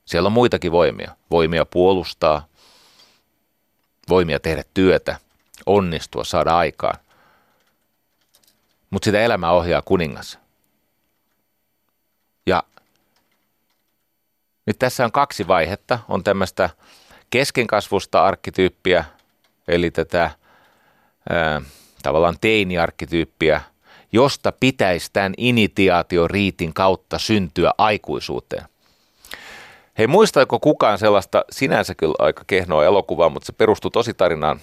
Siellä on muitakin voimia. Voimia puolustaa, voimia tehdä työtä, onnistua, saada aikaan. Mutta sitä elämää ohjaa kuningas. Ja nyt tässä on kaksi vaihetta. On tämmöistä keskenkasvusta arkkityyppiä, eli tätä ää, tavallaan teiniarkkityyppiä, josta pitäisi tämän initiaatioriitin kautta syntyä aikuisuuteen. Hei, muistaako kukaan sellaista sinänsä kyllä aika kehnoa elokuvaa, mutta se perustui tositarinaan.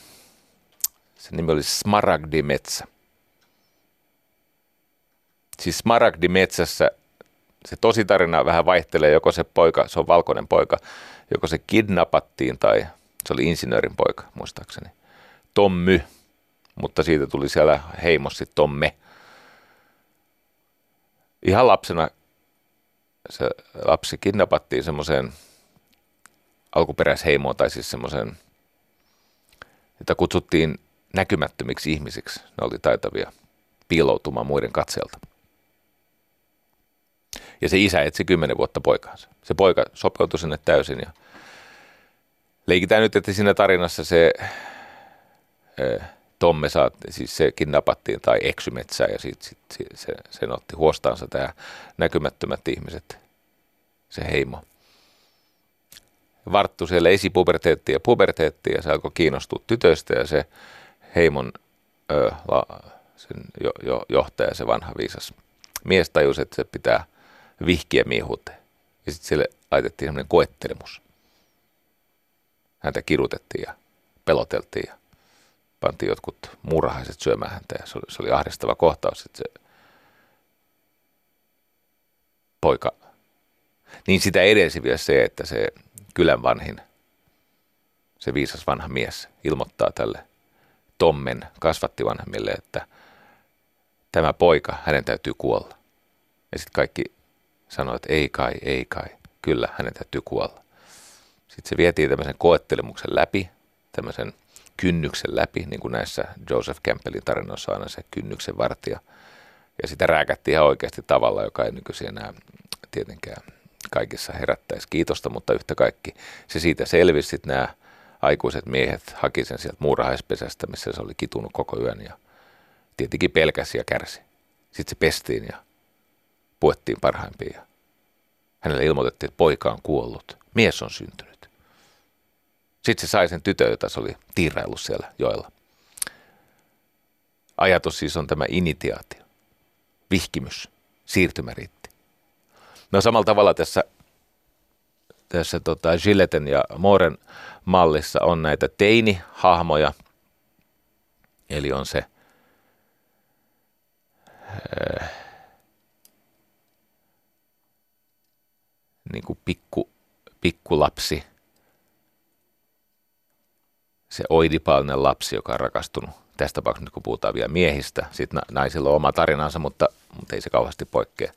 Se nimi oli Smaragdi-metsä. Siis Smaragdi-metsässä se tositarina vähän vaihtelee, joko se poika, se on valkoinen poika, joko se kidnappattiin tai se oli insinöörin poika, muistaakseni. Tommy, mutta siitä tuli siellä heimossa Tomme. Ihan lapsena se lapsi kidnappattiin semmoiseen alkuperäisheimoon tai siis semmoiseen, jota kutsuttiin näkymättömiksi ihmisiksi. Ne oli taitavia piiloutumaan muiden katseelta. Ja se isä etsi kymmenen vuotta poikaansa. Se poika sopeutui sinne täysin ja leikitään nyt, että siinä tarinassa se Tomme saat, siis se kidnappattiin tai eksymetsää ja sitten sit, sit, se, sen otti huostaansa tämä näkymättömät ihmiset, se heimo. Varttu siellä esipuberteetti ja puberteetti ja se alkoi kiinnostua tytöistä ja se heimon ö, la, sen jo, jo, johtaja, se vanha viisas mies tajusi, että se pitää vihkiä miehuuteen. Ja sitten sille laitettiin semmoinen koettelemus. Häntä kirutettiin ja peloteltiin ja pantiin jotkut murhaiset syömään häntä ja se oli, se oli ahdistava kohtaus, että se poika, niin sitä edelsi vielä se, että se kylän vanhin, se viisas vanha mies ilmoittaa tälle Tommen kasvattivanhemmille, että tämä poika, hänen täytyy kuolla. Ja sitten kaikki sanoi, että ei kai, ei kai, kyllä, hänen täytyy kuolla. Sitten se vietiin tämmöisen koettelemuksen läpi, tämmöisen kynnyksen läpi, niin kuin näissä Joseph Campbellin tarinoissa aina se kynnyksen vartija. Ja sitä rääkättiin ihan oikeasti tavalla, joka ei nykyisin enää tietenkään kaikissa herättäisi kiitosta, mutta yhtä kaikki se siitä selvisi. Sitten nämä aikuiset miehet haki sen sieltä muurahaispesästä, missä se oli kitunut koko yön ja tietenkin pelkäsi ja kärsi. Sitten se pestiin ja puettiin parhaimpiin ja hänelle ilmoitettiin, että poika on kuollut, mies on syntynyt. Sitten se sai sen tytön, jota se oli tiiraillut siellä joella. Ajatus siis on tämä initiaatio, vihkimys, siirtymäriitti. No samalla tavalla tässä, tässä tota Gilleten ja Mooren mallissa on näitä teini-hahmoja, eli on se äh, niin kuin pikku, pikkulapsi, se oidipaalinen lapsi, joka on rakastunut, tästä tapauksessa kun puhutaan vielä miehistä, sitten naisilla on oma tarinansa, mutta, mutta ei se kauheasti poikkea.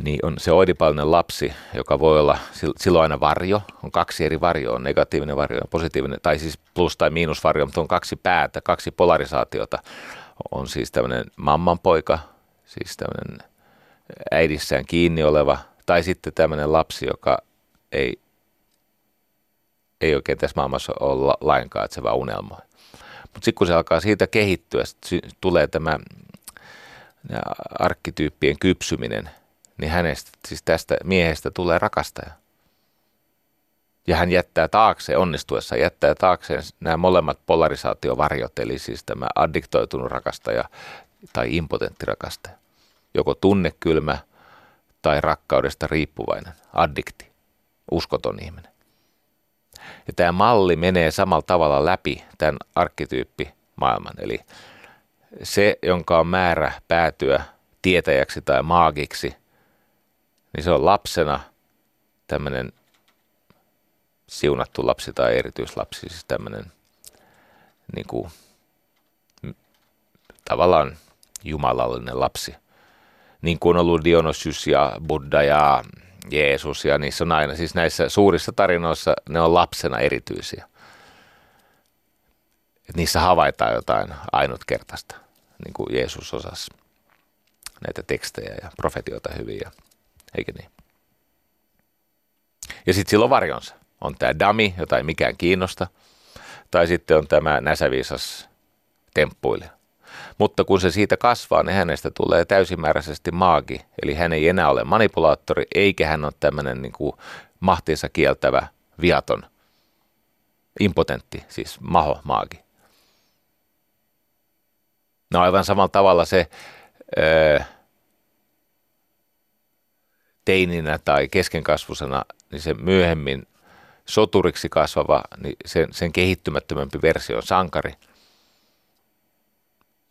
Niin on se oidipaalinen lapsi, joka voi olla silloin aina varjo, on kaksi eri varjoa, on negatiivinen varjo ja positiivinen, tai siis plus- tai miinusvarjo, mutta on kaksi päätä, kaksi polarisaatiota. On siis tämmöinen mammanpoika, siis tämmöinen äidissään kiinni oleva, tai sitten tämmöinen lapsi, joka ei, ei oikein tässä maailmassa ole lainkaan, että se vaan unelmoi. Mutta sitten kun se alkaa siitä kehittyä, tulee tämä arkkityyppien kypsyminen, niin hänestä, siis tästä miehestä tulee rakastaja. Ja hän jättää taakseen, onnistuessa jättää taakseen nämä molemmat polarisaatiovarjot, eli siis tämä addiktoitunut rakastaja tai impotentti rakastaja joko tunnekylmä tai rakkaudesta riippuvainen, addikti, uskoton ihminen. Ja tämä malli menee samalla tavalla läpi tämän arkkityyppi maailman. Eli se, jonka on määrä päätyä tietäjäksi tai maagiksi, niin se on lapsena tämmöinen siunattu lapsi tai erityislapsi, siis tämmöinen niin kuin, tavallaan jumalallinen lapsi niin kuin on ollut Dionysus ja Buddha ja Jeesus ja niissä on aina, siis näissä suurissa tarinoissa ne on lapsena erityisiä. Et niissä havaitaan jotain ainutkertaista, niin kuin Jeesus osasi näitä tekstejä ja profetioita hyvin, ja, eikö niin? Ja sitten silloin varjonsa. On tämä dami, jota ei mikään kiinnosta, tai sitten on tämä näsäviisas temppuilija. Mutta kun se siitä kasvaa, niin hänestä tulee täysimääräisesti maagi. Eli hän ei enää ole manipulaattori, eikä hän ole tämmöinen niin kuin mahtiinsa kieltävä, viaton, impotentti, siis maho maagi. No aivan samalla tavalla se öö, teininä tai keskenkasvusena, niin se myöhemmin soturiksi kasvava, niin sen, sen kehittymättömämpi versio on sankari –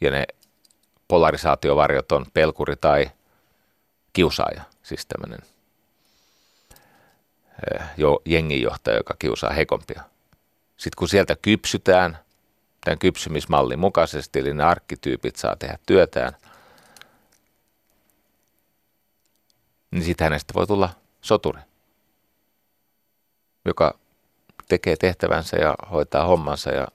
ja ne polarisaatiovarjot on pelkuri tai kiusaaja, siis tämmöinen eh, jo jenginjohtaja, joka kiusaa heikompia. Sitten kun sieltä kypsytään tämän kypsymismallin mukaisesti, eli ne arkkityypit saa tehdä työtään, niin sitten hänestä voi tulla soturi, joka tekee tehtävänsä ja hoitaa hommansa ja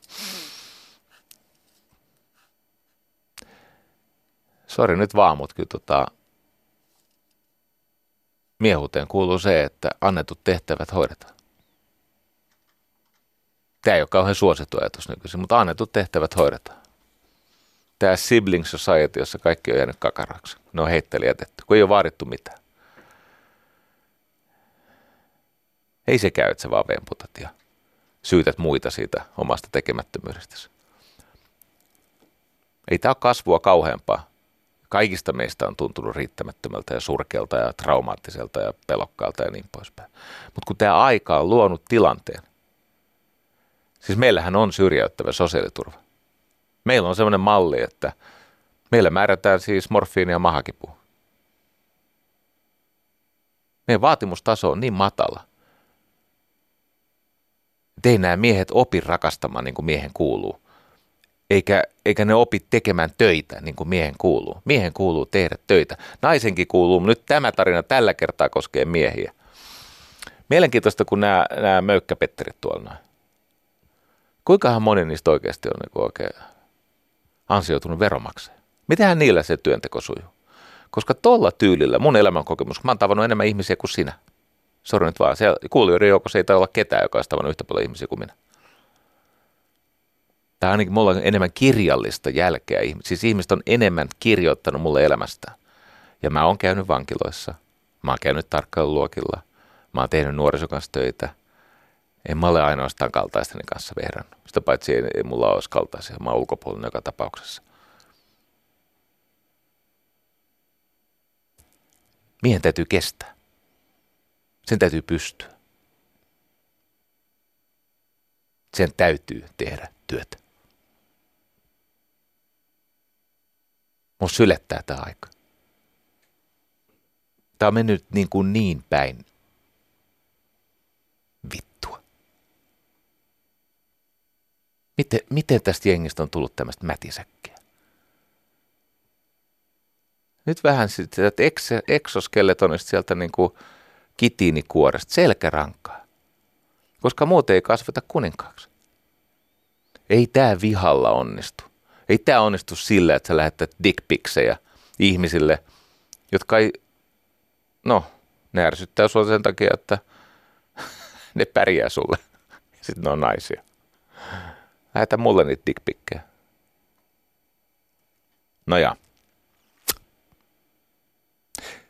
sori nyt vaan, mutta kyllä tota, miehuuteen kuuluu se, että annetut tehtävät hoidetaan. Tämä ei ole kauhean suosittu ajatus nykyisin, mutta annetut tehtävät hoidetaan. Tämä sibling society, jossa kaikki on jäänyt kakaraksi. Ne on heitteli jätetty, kun ei ole vaadittu mitään. Ei se käy, että sä vaan vemputat ja syytät muita siitä omasta tekemättömyydestäsi. Ei tämä ole kasvua kauheampaa kaikista meistä on tuntunut riittämättömältä ja surkealta ja traumaattiselta ja pelokkaalta ja niin poispäin. Mutta kun tämä aika on luonut tilanteen, siis meillähän on syrjäyttävä sosiaaliturva. Meillä on sellainen malli, että meillä määrätään siis ja mahakipu. Meidän vaatimustaso on niin matala, ei nämä miehet opi rakastamaan niin kuin miehen kuuluu eikä, eikä ne opi tekemään töitä niin kuin miehen kuuluu. Miehen kuuluu tehdä töitä. Naisenkin kuuluu, nyt tämä tarina tällä kertaa koskee miehiä. Mielenkiintoista, kun nämä, nämä möykkäpetterit tuolla noin. Kuinkahan moni niistä oikeasti on niin oikein ansioitunut veromaksaja? Mitähän niillä se työnteko sujuu? Koska tuolla tyylillä mun elämän kokemus, mä oon tavannut enemmän ihmisiä kuin sinä. Sori nyt vaan, siellä kuulijoiden joukossa ei olla ketään, joka olisi tavannut yhtä paljon ihmisiä kuin minä. Tai ainakin mulla on enemmän kirjallista jälkeä. Siis ihmiset on enemmän kirjoittanut mulle elämästä. Ja mä oon käynyt vankiloissa. Mä oon käynyt tarkkailuluokilla. Mä oon tehnyt nuorisokanssa töitä. En mä ole ainoastaan kaltaisteni kanssa verrannut. Sitä paitsi ei, ei mulla olisi kaltaisia. Mä oon ulkopuolinen joka tapauksessa. Miehen täytyy kestää. Sen täytyy pystyä. Sen täytyy tehdä työtä. Mun sylettää tämä aika. Tämä on mennyt niin kuin niin päin vittua. Miten, miten tästä jengistä on tullut tämmöistä mätisäkkiä? Nyt vähän sitten että exoskeletonista sieltä niin kuin kitiinikuoresta selkärankaa. Koska muuten ei kasveta kuninkaaksi. Ei tämä vihalla onnistu. Ei tämä onnistu sillä, että sä lähetät dickpiksejä ihmisille, jotka ei, no, ne ärsyttää sua sen takia, että ne pärjää sulle. Sitten ne on naisia. Lähetä mulle niitä dickpikkejä. No ja.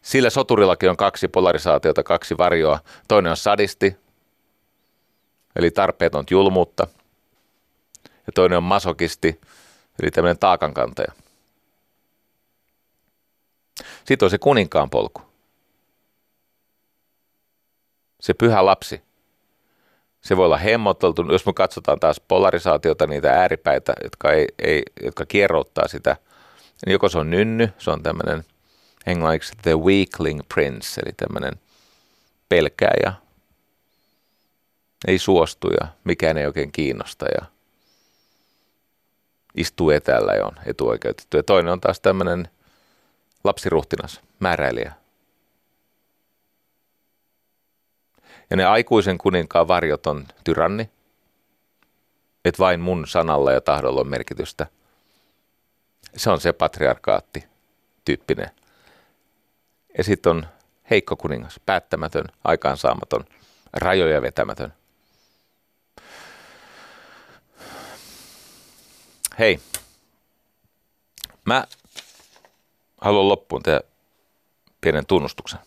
Sillä soturillakin on kaksi polarisaatiota, kaksi varjoa. Toinen on sadisti, eli tarpeeton julmuutta. Ja toinen on masokisti, eli tämmöinen taakankantaja. Sitten on se kuninkaan polku. Se pyhä lapsi. Se voi olla hemmoteltu, jos me katsotaan taas polarisaatiota, niitä ääripäitä, jotka, ei, ei, jotka kierrouttaa sitä. Niin joko se on nynny, se on tämmöinen englanniksi the weakling prince, eli tämmöinen pelkääjä, ei suostu ja mikään ei oikein kiinnosta ja istuu etäällä ja on etuoikeutettu. Ja toinen on taas tämmöinen lapsiruhtinas, määräilijä. Ja ne aikuisen kuninkaan varjot on tyranni, että vain mun sanalla ja tahdolla on merkitystä. Se on se patriarkaatti tyyppinen. Ja sitten on heikko kuningas, päättämätön, aikaansaamaton, rajoja vetämätön. Hei, mä haluan loppuun tehdä pienen tunnustuksen.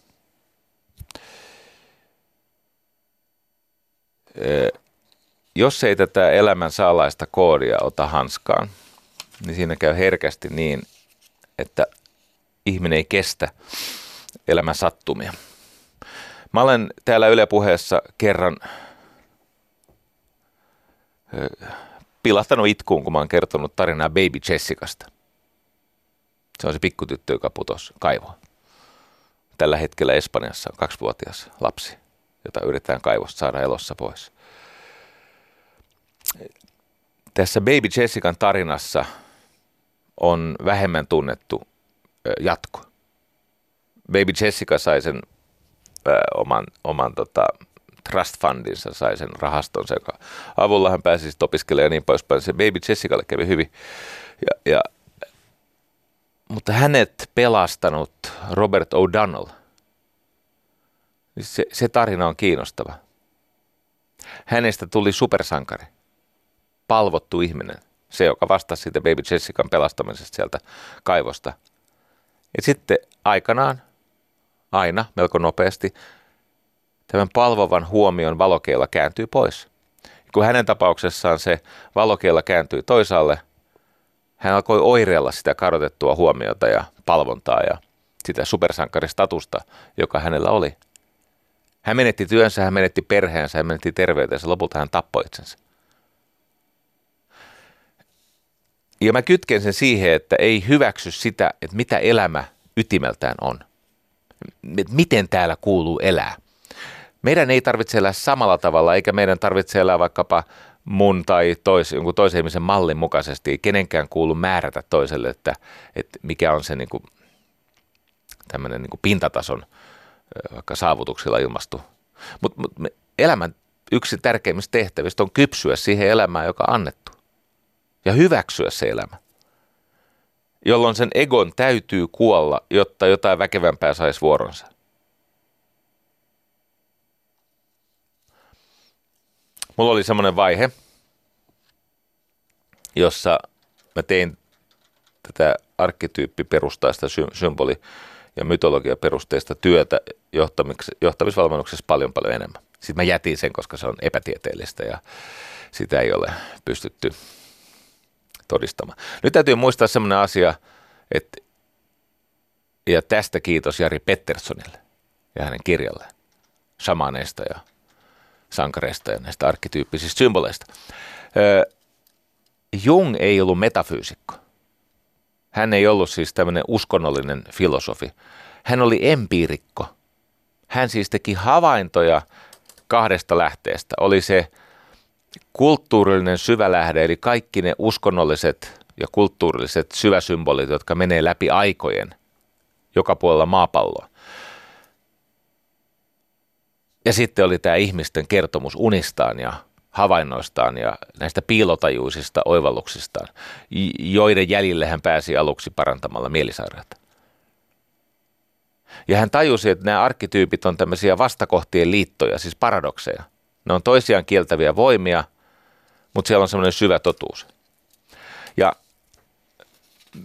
Jos ei tätä elämän salaista koodia ota hanskaan, niin siinä käy herkästi niin, että ihminen ei kestä elämän sattumia. Mä olen täällä Yle Puheessa kerran pilahtanut itkuun, kun mä oon kertonut tarinaa Baby Jessicasta. Se on se pikkutyttö, joka putosi kaivoon. Tällä hetkellä Espanjassa on kaksivuotias lapsi, jota yritetään kaivosta saada elossa pois. Tässä Baby Jessican tarinassa on vähemmän tunnettu jatko. Baby Jessica sai sen ö, oman, oman tota, trust fundinsa, sai sen rahastonsa, joka avulla hän pääsi sitten opiskelemaan ja niin poispäin. Se Baby Jessicalle kävi hyvin. Ja, ja, mutta hänet pelastanut Robert O'Donnell, niin se, se tarina on kiinnostava. Hänestä tuli supersankari, palvottu ihminen, se joka vastasi siitä Baby Jessican pelastamisesta sieltä kaivosta. Ja sitten aikanaan, aina melko nopeasti, tämän palvovan huomion valokeilla kääntyy pois. Kun hänen tapauksessaan se valokeilla kääntyi toisaalle, hän alkoi oireella sitä kadotettua huomiota ja palvontaa ja sitä supersankaristatusta, joka hänellä oli. Hän menetti työnsä, hän menetti perheensä, hän menetti terveytensä, lopulta hän tappoi itsensä. Ja mä kytken sen siihen, että ei hyväksy sitä, että mitä elämä ytimeltään on. Miten täällä kuuluu elää. Meidän ei tarvitse elää samalla tavalla, eikä meidän tarvitse elää vaikkapa mun tai tois, jonkun toisen ihmisen mallin mukaisesti. Ei kenenkään kuulu määrätä toiselle, että, että mikä on se niin kuin, tämmöinen niin kuin pintatason vaikka saavutuksilla ilmastu. Mutta mut elämän, yksi tärkeimmistä tehtävistä on kypsyä siihen elämään, joka on annettu. Ja hyväksyä se elämä. Jolloin sen egon täytyy kuolla, jotta jotain väkevämpää saisi vuoronsa. Mulla oli semmoinen vaihe, jossa mä tein tätä arkkityyppiperustaista symboli- ja mytologiaperusteista työtä johtamisvalmennuksessa paljon paljon enemmän. Sitten mä jätin sen, koska se on epätieteellistä ja sitä ei ole pystytty todistamaan. Nyt täytyy muistaa semmoinen asia, että ja tästä kiitos Jari Petterssonille ja hänen kirjalleen shamaneista ja sankareista ja näistä arkkityyppisistä symboleista. Jung ei ollut metafyysikko. Hän ei ollut siis tämmöinen uskonnollinen filosofi. Hän oli empiirikko. Hän siis teki havaintoja kahdesta lähteestä. Oli se kulttuurillinen syvälähde, eli kaikki ne uskonnolliset ja kulttuurilliset syväsymbolit, jotka menee läpi aikojen joka puolella maapalloa. Ja sitten oli tämä ihmisten kertomus unistaan ja havainnoistaan ja näistä piilotajuisista oivalluksistaan, joiden jäljille hän pääsi aluksi parantamalla mielisairautta. Ja hän tajusi, että nämä arkkityypit on tämmöisiä vastakohtien liittoja, siis paradokseja. Ne on toisiaan kieltäviä voimia, mutta siellä on semmoinen syvä totuus. Ja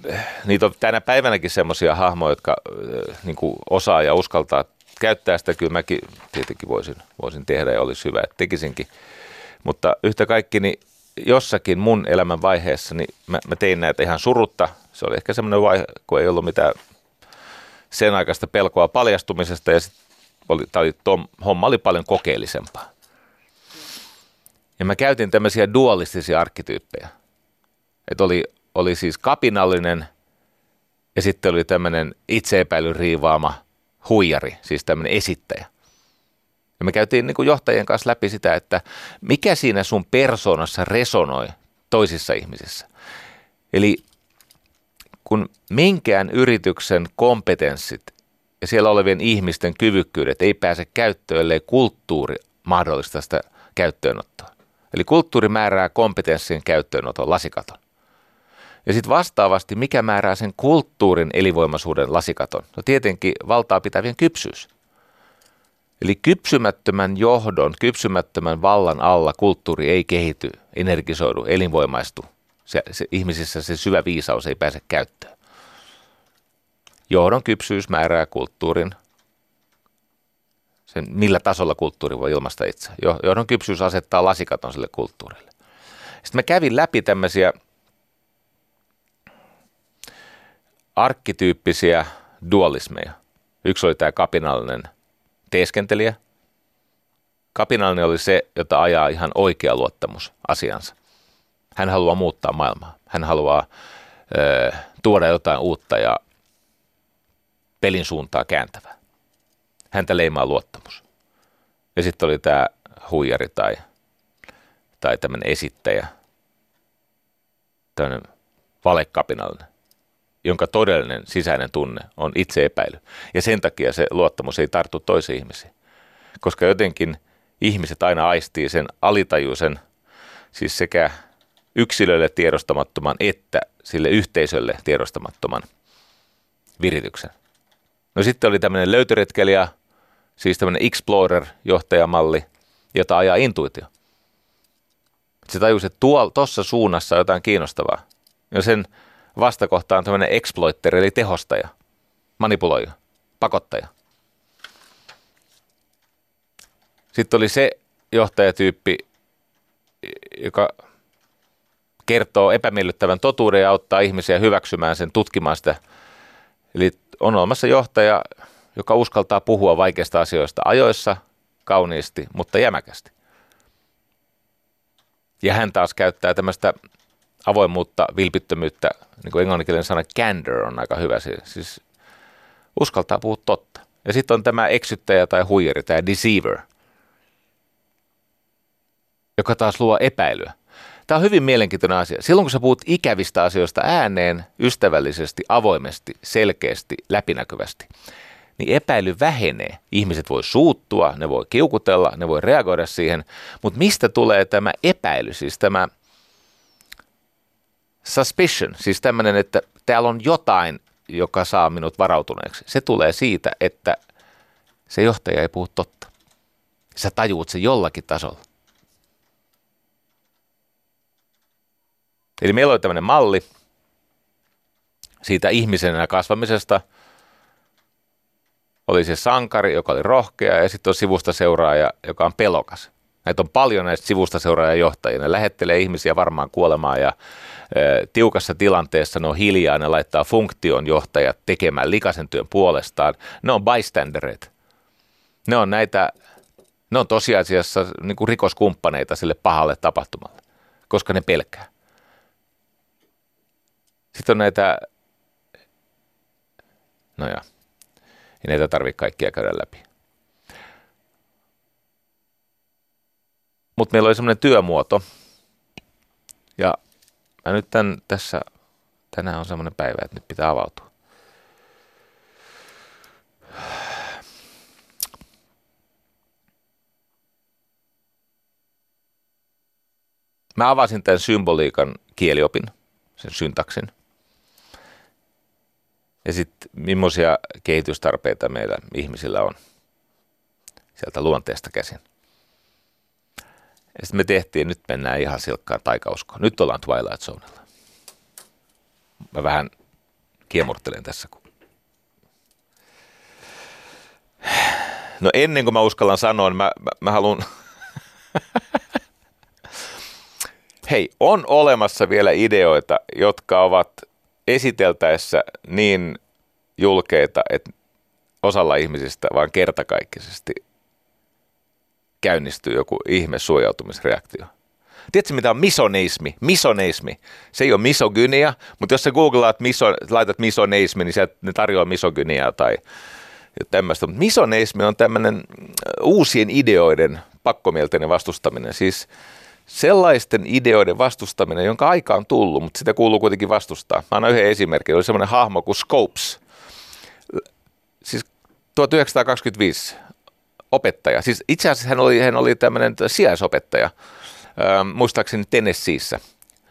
eh, niitä on tänä päivänäkin semmoisia hahmoja, jotka niin osaa ja uskaltaa käyttää sitä. Kyllä mäkin tietenkin voisin, voisin tehdä ja olisi hyvä, että tekisinkin. Mutta yhtä kaikki, niin jossakin mun elämän vaiheessa, niin mä, mä tein näitä ihan surutta. Se oli ehkä semmoinen vaihe, kun ei ollut mitään sen aikaista pelkoa paljastumisesta ja oli, tai tom, homma oli paljon kokeellisempaa. Ja mä käytin tämmöisiä dualistisia arkkityyppejä. Että oli, oli siis kapinallinen ja sitten oli tämmöinen itseepäilyn riivaama huijari, siis tämmöinen esittäjä. Ja me käytiin niin kuin johtajien kanssa läpi sitä, että mikä siinä sun persoonassa resonoi toisissa ihmisissä. Eli kun minkään yrityksen kompetenssit ja siellä olevien ihmisten kyvykkyydet ei pääse käyttöön, ellei kulttuuri mahdollista sitä käyttöönottoa. Eli kulttuuri määrää kompetenssien käyttöönoton lasikaton. Ja sitten vastaavasti, mikä määrää sen kulttuurin elinvoimaisuuden lasikaton? No tietenkin valtaa pitävien kypsyys. Eli kypsymättömän johdon, kypsymättömän vallan alla kulttuuri ei kehity, energisoidu, elinvoimaistu. Se, se, ihmisissä se syvä viisaus ei pääse käyttöön. Johdon kypsyys määrää kulttuurin, sen millä tasolla kulttuuri voi ilmaista itse. Johdon kypsyys asettaa lasikaton sille kulttuurille. Sitten mä kävin läpi tämmöisiä arkkityyppisiä dualismeja. Yksi oli tämä kapinallinen – teeskentelijä. Kapinallinen oli se, jota ajaa ihan oikea luottamus asiansa. Hän haluaa muuttaa maailmaa. Hän haluaa ö, tuoda jotain uutta ja pelin suuntaa kääntävää. Häntä leimaa luottamus. Ja sitten oli tämä huijari tai, tai tämmöinen esittäjä, tämmöinen valekapinallinen jonka todellinen sisäinen tunne on itseepäily. Ja sen takia se luottamus ei tarttu toisiin ihmisiin. Koska jotenkin ihmiset aina aistii sen alitajuisen, siis sekä yksilölle tiedostamattoman että sille yhteisölle tiedostamattoman virityksen. No sitten oli tämmöinen löytöretkelijä, siis tämmöinen Explorer-johtajamalli, jota ajaa intuitio. Se tajusi, että tuossa suunnassa on jotain kiinnostavaa. Ja sen vastakohta on tämmöinen exploiter, eli tehostaja, manipuloija, pakottaja. Sitten oli se johtajatyyppi, joka kertoo epämiellyttävän totuuden ja auttaa ihmisiä hyväksymään sen, tutkimaan sitä. Eli on olemassa johtaja, joka uskaltaa puhua vaikeista asioista ajoissa, kauniisti, mutta jämäkästi. Ja hän taas käyttää tämmöistä avoimuutta, vilpittömyyttä, niin kuin englanninkielinen sana candor on aika hyvä, siis uskaltaa puhua totta. Ja sitten on tämä eksyttäjä tai huijari, tämä deceiver, joka taas luo epäilyä. Tämä on hyvin mielenkiintoinen asia. Silloin kun sä puhut ikävistä asioista ääneen, ystävällisesti, avoimesti, selkeästi, läpinäkyvästi, niin epäily vähenee. Ihmiset voi suuttua, ne voi kiukutella, ne voi reagoida siihen, mutta mistä tulee tämä epäily, siis tämä suspicion, siis tämmöinen, että täällä on jotain, joka saa minut varautuneeksi. Se tulee siitä, että se johtaja ei puhu totta. Sä tajuut se jollakin tasolla. Eli meillä oli tämmöinen malli siitä ihmisenä kasvamisesta. Oli se sankari, joka oli rohkea, ja sitten on sivusta seuraaja, joka on pelokas. Näitä on paljon näistä sivusta johtajia. Ne lähettelee ihmisiä varmaan kuolemaan ja e, tiukassa tilanteessa ne on hiljaa, ne laittaa funktion johtajat tekemään likaisen työn puolestaan. Ne on bystandereita. Ne on näitä, ne on tosiasiassa niin kuin rikoskumppaneita sille pahalle tapahtumalle, koska ne pelkää. Sitten on näitä, no ja, ei näitä tarvitse kaikkia käydä läpi. Mutta meillä oli semmoinen työmuoto, ja mä nyt tämän, tässä, tänään on semmoinen päivä, että nyt pitää avautua. Mä avasin tämän symboliikan kieliopin, sen syntaksin. Ja sitten millaisia kehitystarpeita meillä ihmisillä on sieltä luonteesta käsin. Ja sitten me tehtiin, nyt mennään ihan silkkaan taikauskoon. Nyt ollaan Twilight Zonella. Mä vähän kiemurtelen tässä. Kun... No ennen kuin mä uskallan sanoa, niin mä, mä, mä haluan... Hei, on olemassa vielä ideoita, jotka ovat esiteltäessä niin julkeita, että osalla ihmisistä vaan kertakaikkisesti käynnistyy joku ihme suojautumisreaktio. Tiedätkö, mitä on misoneismi? Misoneismi. Se ei ole misogynia, mutta jos sä googlaat, miso, laitat misoneismi, niin sieltä ne tarjoaa misogyniaa tai tämmöistä. Misoneismi on tämmöinen uusien ideoiden pakkomielteinen vastustaminen. Siis sellaisten ideoiden vastustaminen, jonka aika on tullut, mutta sitä kuuluu kuitenkin vastustaa. Mä annan yhden esimerkin. Oli semmoinen hahmo kuin Scopes. Siis 1925 opettaja. Siis itse asiassa hän oli, hän oli tämmöinen sijaisopettaja, äh, muistaakseni Tennesseeissä.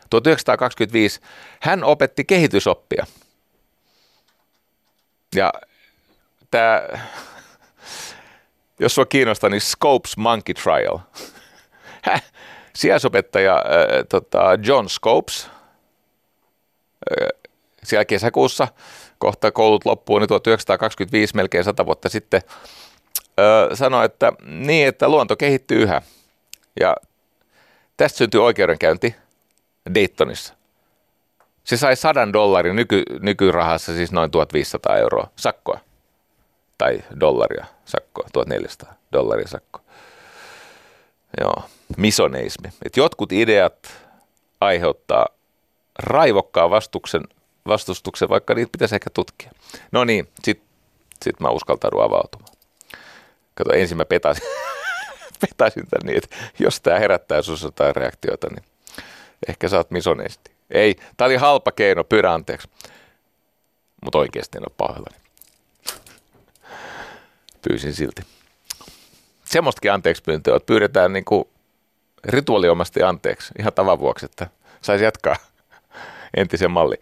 1925 hän opetti kehitysoppia. Ja tämä, jos sua kiinnostaa, niin Scopes Monkey Trial. Sijaisopettaja äh, tota John Scopes äh, siellä kesäkuussa, kohta koulut loppuun, niin 1925, melkein 100 vuotta sitten, äh, sanoi, että niin, että luonto kehittyy yhä. Ja tästä syntyi oikeudenkäynti Daytonissa. Se sai 100 dollarin nyky, nykyrahassa, siis noin 1500 euroa sakkoa. Tai dollaria sakkoa, 1400 dollaria sakkoa. Joo misoneismi. Et jotkut ideat aiheuttaa raivokkaan vastuksen, vastustuksen, vaikka niitä pitäisi ehkä tutkia. No niin, sitten sit mä uskaltaudun avautumaan. Kato, ensin mä petasin, petasin tämän niin, että jos tämä herättää sinussa jotain reaktiota, niin ehkä sä oot misoneisti. Ei, tämä oli halpa keino, pyydä anteeksi. Mutta oikeasti en ole pahoillani. Pyysin silti. Semmoistakin anteeksi pyyntöä, että pyydetään niin kuin rituaaliomasti anteeksi ihan tavan vuoksi, että saisi jatkaa entisen malli.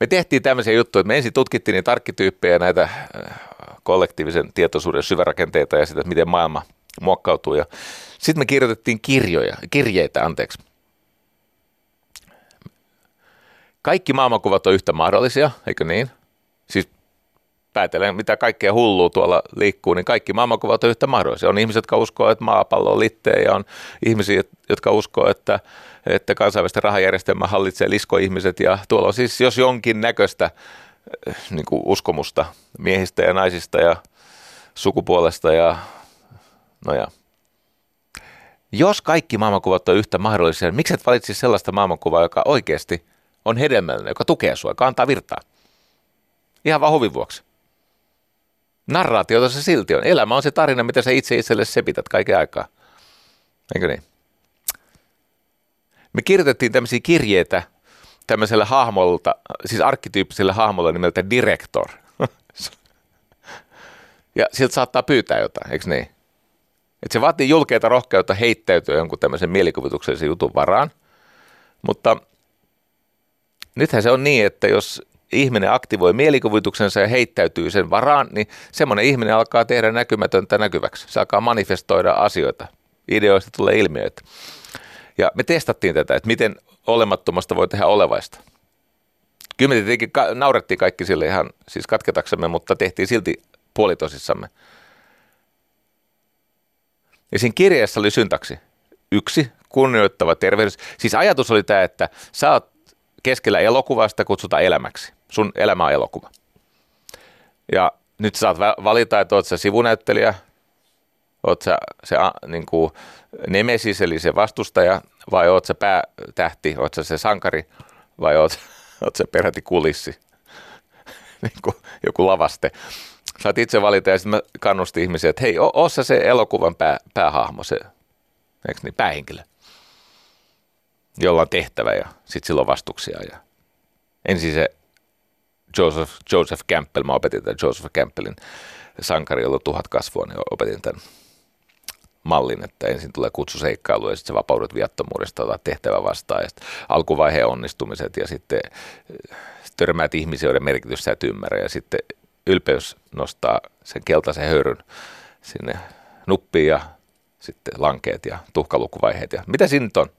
Me tehtiin tämmöisiä juttuja, että me ensin tutkittiin niitä arkkityyppejä, näitä äh, kollektiivisen tietoisuuden syvärakenteita ja sitä, miten maailma muokkautuu. Ja sitten me kirjoitettiin kirjoja, kirjeitä, anteeksi. Kaikki maailmankuvat on yhtä mahdollisia, eikö niin? Siis päätellen, mitä kaikkea hullua tuolla liikkuu, niin kaikki maailmankuvat on yhtä mahdollisia. On ihmiset, jotka uskoo, että maapallo on litteä ja on ihmisiä, jotka uskoo, että, että kansainvälistä rahajärjestelmää hallitsee liskoihmiset ja tuolla on siis jos jonkin näköistä niin kuin uskomusta miehistä ja naisista ja sukupuolesta ja no ja. Jos kaikki maailmankuvat on yhtä mahdollisia, niin miksi et valitsisi sellaista maailmankuvaa, joka oikeasti on hedelmällinen, joka tukee sua, joka antaa virtaa? Ihan vaan huvin vuoksi. Narraatiota se silti on. Elämä on se tarina, mitä sä itse itselle sepität kaiken aikaa. Eikö niin? Me kirjoitettiin tämmöisiä kirjeitä tämmöiselle hahmolta, siis arkkityyppiselle hahmolle nimeltä Director. Ja siltä saattaa pyytää jotain, eikö niin? Et se vaatii julkeita rohkeutta heittäytyä jonkun tämmöisen mielikuvituksellisen jutun varaan. Mutta nythän se on niin, että jos ihminen aktivoi mielikuvituksensa ja heittäytyy sen varaan, niin semmoinen ihminen alkaa tehdä näkymätöntä näkyväksi. Se alkaa manifestoida asioita. Ideoista tulee ilmiöitä. Ja me testattiin tätä, että miten olemattomasta voi tehdä olevaista. Kyllä me tietenkin naurettiin kaikki sille ihan siis katketaksemme, mutta tehtiin silti puolitosissamme. Ja siinä kirjeessä oli syntaksi. Yksi, kunnioittava tervehdys. Siis ajatus oli tämä, että sä oot keskellä elokuvaa, sitä kutsutaan elämäksi. Sun elämä on elokuva. Ja nyt saat valita, että oot sä sivunäyttelijä, oot sä se niin kuin nemesis, eli se vastustaja, vai oot sä päätähti, oot sä se sankari, vai oot, oot sä peräti kulissi, niin kuin joku lavaste. Saat itse valita ja sitten mä kannustin ihmisiä, että hei, oo sä se elokuvan pää, päähahmo, se eikö niin, päähenkilö, jolla on tehtävä ja sitten sillä on vastuksia. Ja ensin se Joseph, Joseph Campbell, mä opetin tämän Joseph Campbellin sankari, jolla on tuhat kasvua, niin opetin tämän mallin, että ensin tulee kutsuseikkailu ja sitten vapaudut viattomuudesta, otat tehtävä vastaan ja sitten alkuvaiheen onnistumiset ja sitten eh, törmäät ihmisiä, joiden merkitys sä et ymmärrä ja sitten ylpeys nostaa sen keltaisen höyryn sinne nuppiin ja sitten lankeet ja tuhkalukuvaiheet ja mitä siinä nyt on?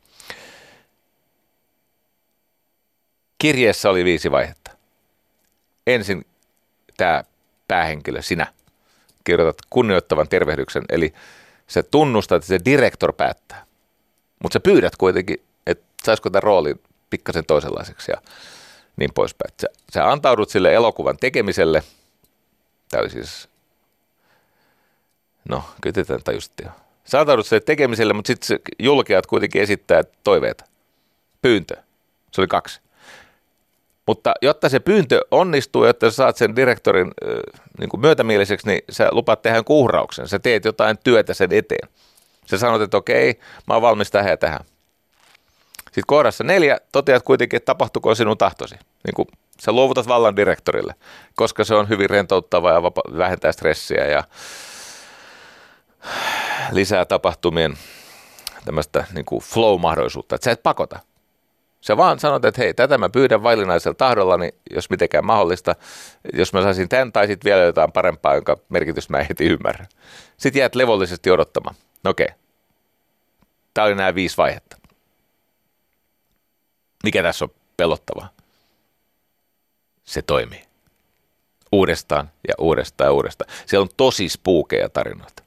Kirjeessä oli viisi vaihetta. Ensin tämä päähenkilö, sinä, kirjoitat kunnioittavan tervehdyksen, eli se tunnustat, että se direktor päättää. Mutta sä pyydät kuitenkin, että saisiko tämän roolin pikkasen toisenlaiseksi ja niin poispäin. Sä, sä antaudut sille elokuvan tekemiselle. Tämä oli siis, no kyllä te jo. Sä antaudut sille tekemiselle, mutta sitten julkeat kuitenkin esittää toiveita. Pyyntö. Se oli kaksi. Mutta jotta se pyyntö onnistuu, jotta sä saat sen direktorin niin kuin myötämieliseksi, niin sä lupaat tehdä kuhrauksen. Sä teet jotain työtä sen eteen. Sä sanot, että okei, mä oon valmis tähän ja tähän. Sitten kohdassa neljä toteat kuitenkin, että tapahtuko sinun tahtosi. Niin kuin sä luovutat vallan direktorille, koska se on hyvin rentouttava ja vapa- vähentää stressiä ja lisää tapahtumien tämmöistä niin flow-mahdollisuutta. Että sä et pakota. Sä vaan sanot, että hei, tätä mä pyydän vaillinaisella tahdollani, jos mitenkään mahdollista. Jos mä saisin tämän tai sitten vielä jotain parempaa, jonka merkitys mä en heti ymmärrä. Sitten jäät levollisesti odottamaan. No okei. Okay. Tämä oli nämä viisi vaihetta. Mikä tässä on pelottavaa? Se toimii. Uudestaan ja uudestaan ja uudestaan. Siellä on tosi spuukeja tarinoita.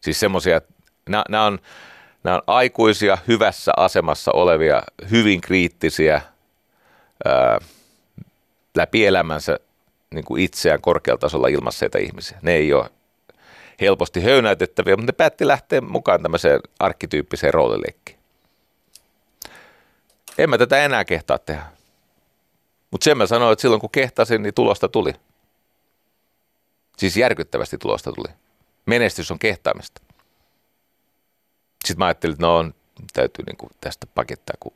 Siis semmoisia, nämä on Nämä on aikuisia, hyvässä asemassa olevia, hyvin kriittisiä, ää, läpi elämänsä niin kuin itseään korkealla tasolla ilmasseita ihmisiä. Ne ei ole helposti höynäytettäviä, mutta ne päätti lähteä mukaan tämmöiseen arkkityyppiseen roolileikkiin. En mä tätä enää kehtaa tehdä. Mutta sen mä sanoin, että silloin kun kehtasin, niin tulosta tuli. Siis järkyttävästi tulosta tuli. Menestys on kehtaamista. Sitten mä ajattelin, että no on, täytyy niin tästä pakittaa, kun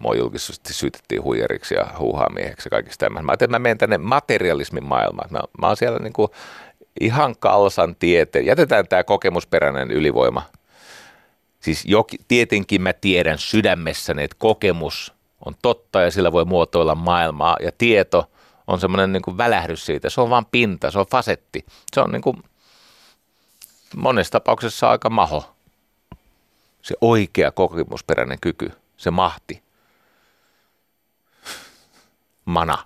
mua julkisesti syytettiin huijariksi ja huuhaamieheksi ja kaikista tämän. Mä ajattelin, että mä menen tänne materialismin maailmaan. Mä, mä oon siellä niin kuin ihan kalsan tieteen. Jätetään tämä kokemusperäinen ylivoima. Siis joki, tietenkin mä tiedän sydämessäni, että kokemus on totta ja sillä voi muotoilla maailmaa. Ja tieto on semmoinen niin välähdys siitä. Se on vain pinta, se on fasetti. Se on niin kuin monessa tapauksessa aika maho. Se oikea kokemusperäinen kyky, se mahti. Mana.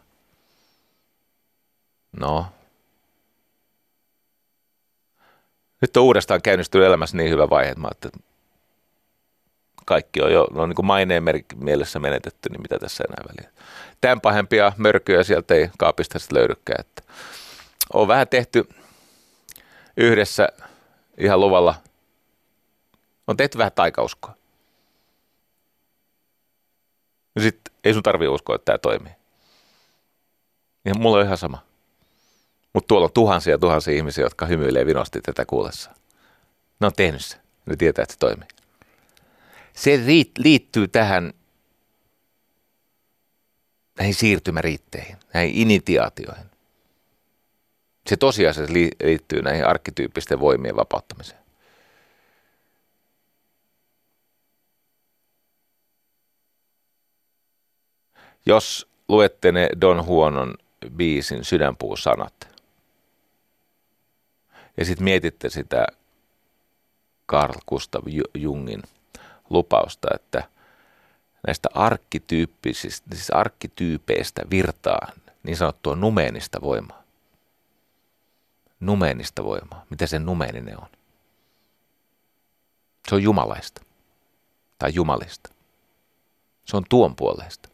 No. Nyt on uudestaan käynnistynyt elämässä niin hyvä vaihe, että mä että kaikki on jo no niin kuin maineen mielessä menetetty, niin mitä tässä enää väliä. Tämän pahempia mörkyjä sieltä ei kaapista löydykään. Että on vähän tehty yhdessä ihan luvalla. On tehty vähän taikauskoa. Ja sitten ei sun tarvii uskoa, että tämä toimii. Ja mulla on ihan sama. Mutta tuolla on tuhansia tuhansia ihmisiä, jotka hymyilee vinosti tätä kuullessa. Ne on tehnyt se. Ne tietää, että se toimii. Se liittyy tähän näihin siirtymäriitteihin, näihin initiaatioihin. Se tosiasiassa liittyy näihin arkkityyppisten voimien vapauttamiseen. Jos luette ne Don Huonon biisin sydänpuusanat ja sitten mietitte sitä Carl Gustav Jungin lupausta, että näistä arkkityyppisistä, siis arkkityypeistä virtaa niin sanottua numeenista voimaa. Numeenista voimaa. Mitä se numeeninen on? Se on jumalaista. Tai jumalista. Se on tuon puoleista.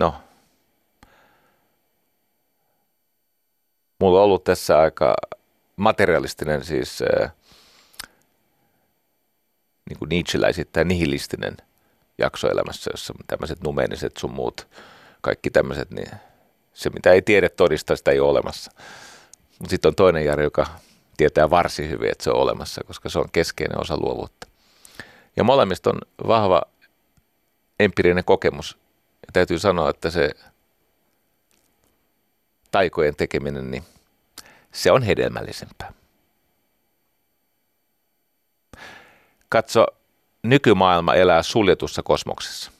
No. Mulla on ollut tässä aika materialistinen siis äh, niin kuin Nietzscheläisittäin nihilistinen jakso elämässä, jossa tämmöiset numeeniset sun muut, kaikki tämmöiset, niin se mitä ei tiedä todistaa, sitä ei ole olemassa. Mutta sitten on toinen Jari, joka tietää varsin hyvin, että se on olemassa, koska se on keskeinen osa luovuutta. Ja molemmista on vahva empiirinen kokemus. Ja täytyy sanoa, että se taikojen tekeminen, niin se on hedelmällisempää. Katso, nykymaailma elää suljetussa kosmoksessa.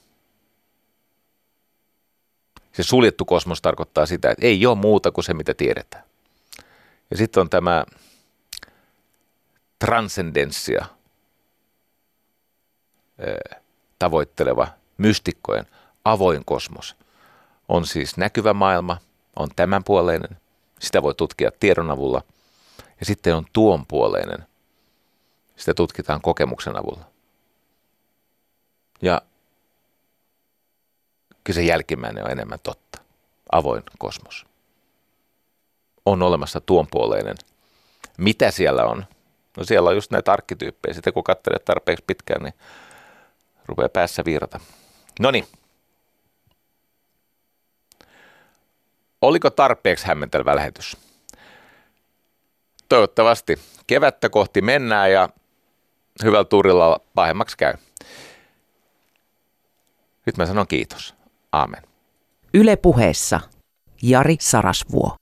Se suljettu kosmos tarkoittaa sitä, että ei ole muuta kuin se, mitä tiedetään. Ja sitten on tämä transcendenssia tavoitteleva mystikkojen avoin kosmos. On siis näkyvä maailma, on tämänpuoleinen, sitä voi tutkia tiedon avulla, ja sitten on tuonpuoleinen, sitä tutkitaan kokemuksen avulla. Ja kyllä se jälkimmäinen on enemmän totta. Avoin kosmos. On olemassa tuonpuoleinen. Mitä siellä on? No siellä on just näitä arkkityyppejä. Sitten kun katselet tarpeeksi pitkään, niin rupeaa päässä virta. No niin. Oliko tarpeeksi hämmentävä lähetys? Toivottavasti. Kevättä kohti mennään ja hyvällä turilla pahemmaksi käy. Nyt mä sanon kiitos. Aamen. Yle puheessa Jari Sarasvuo.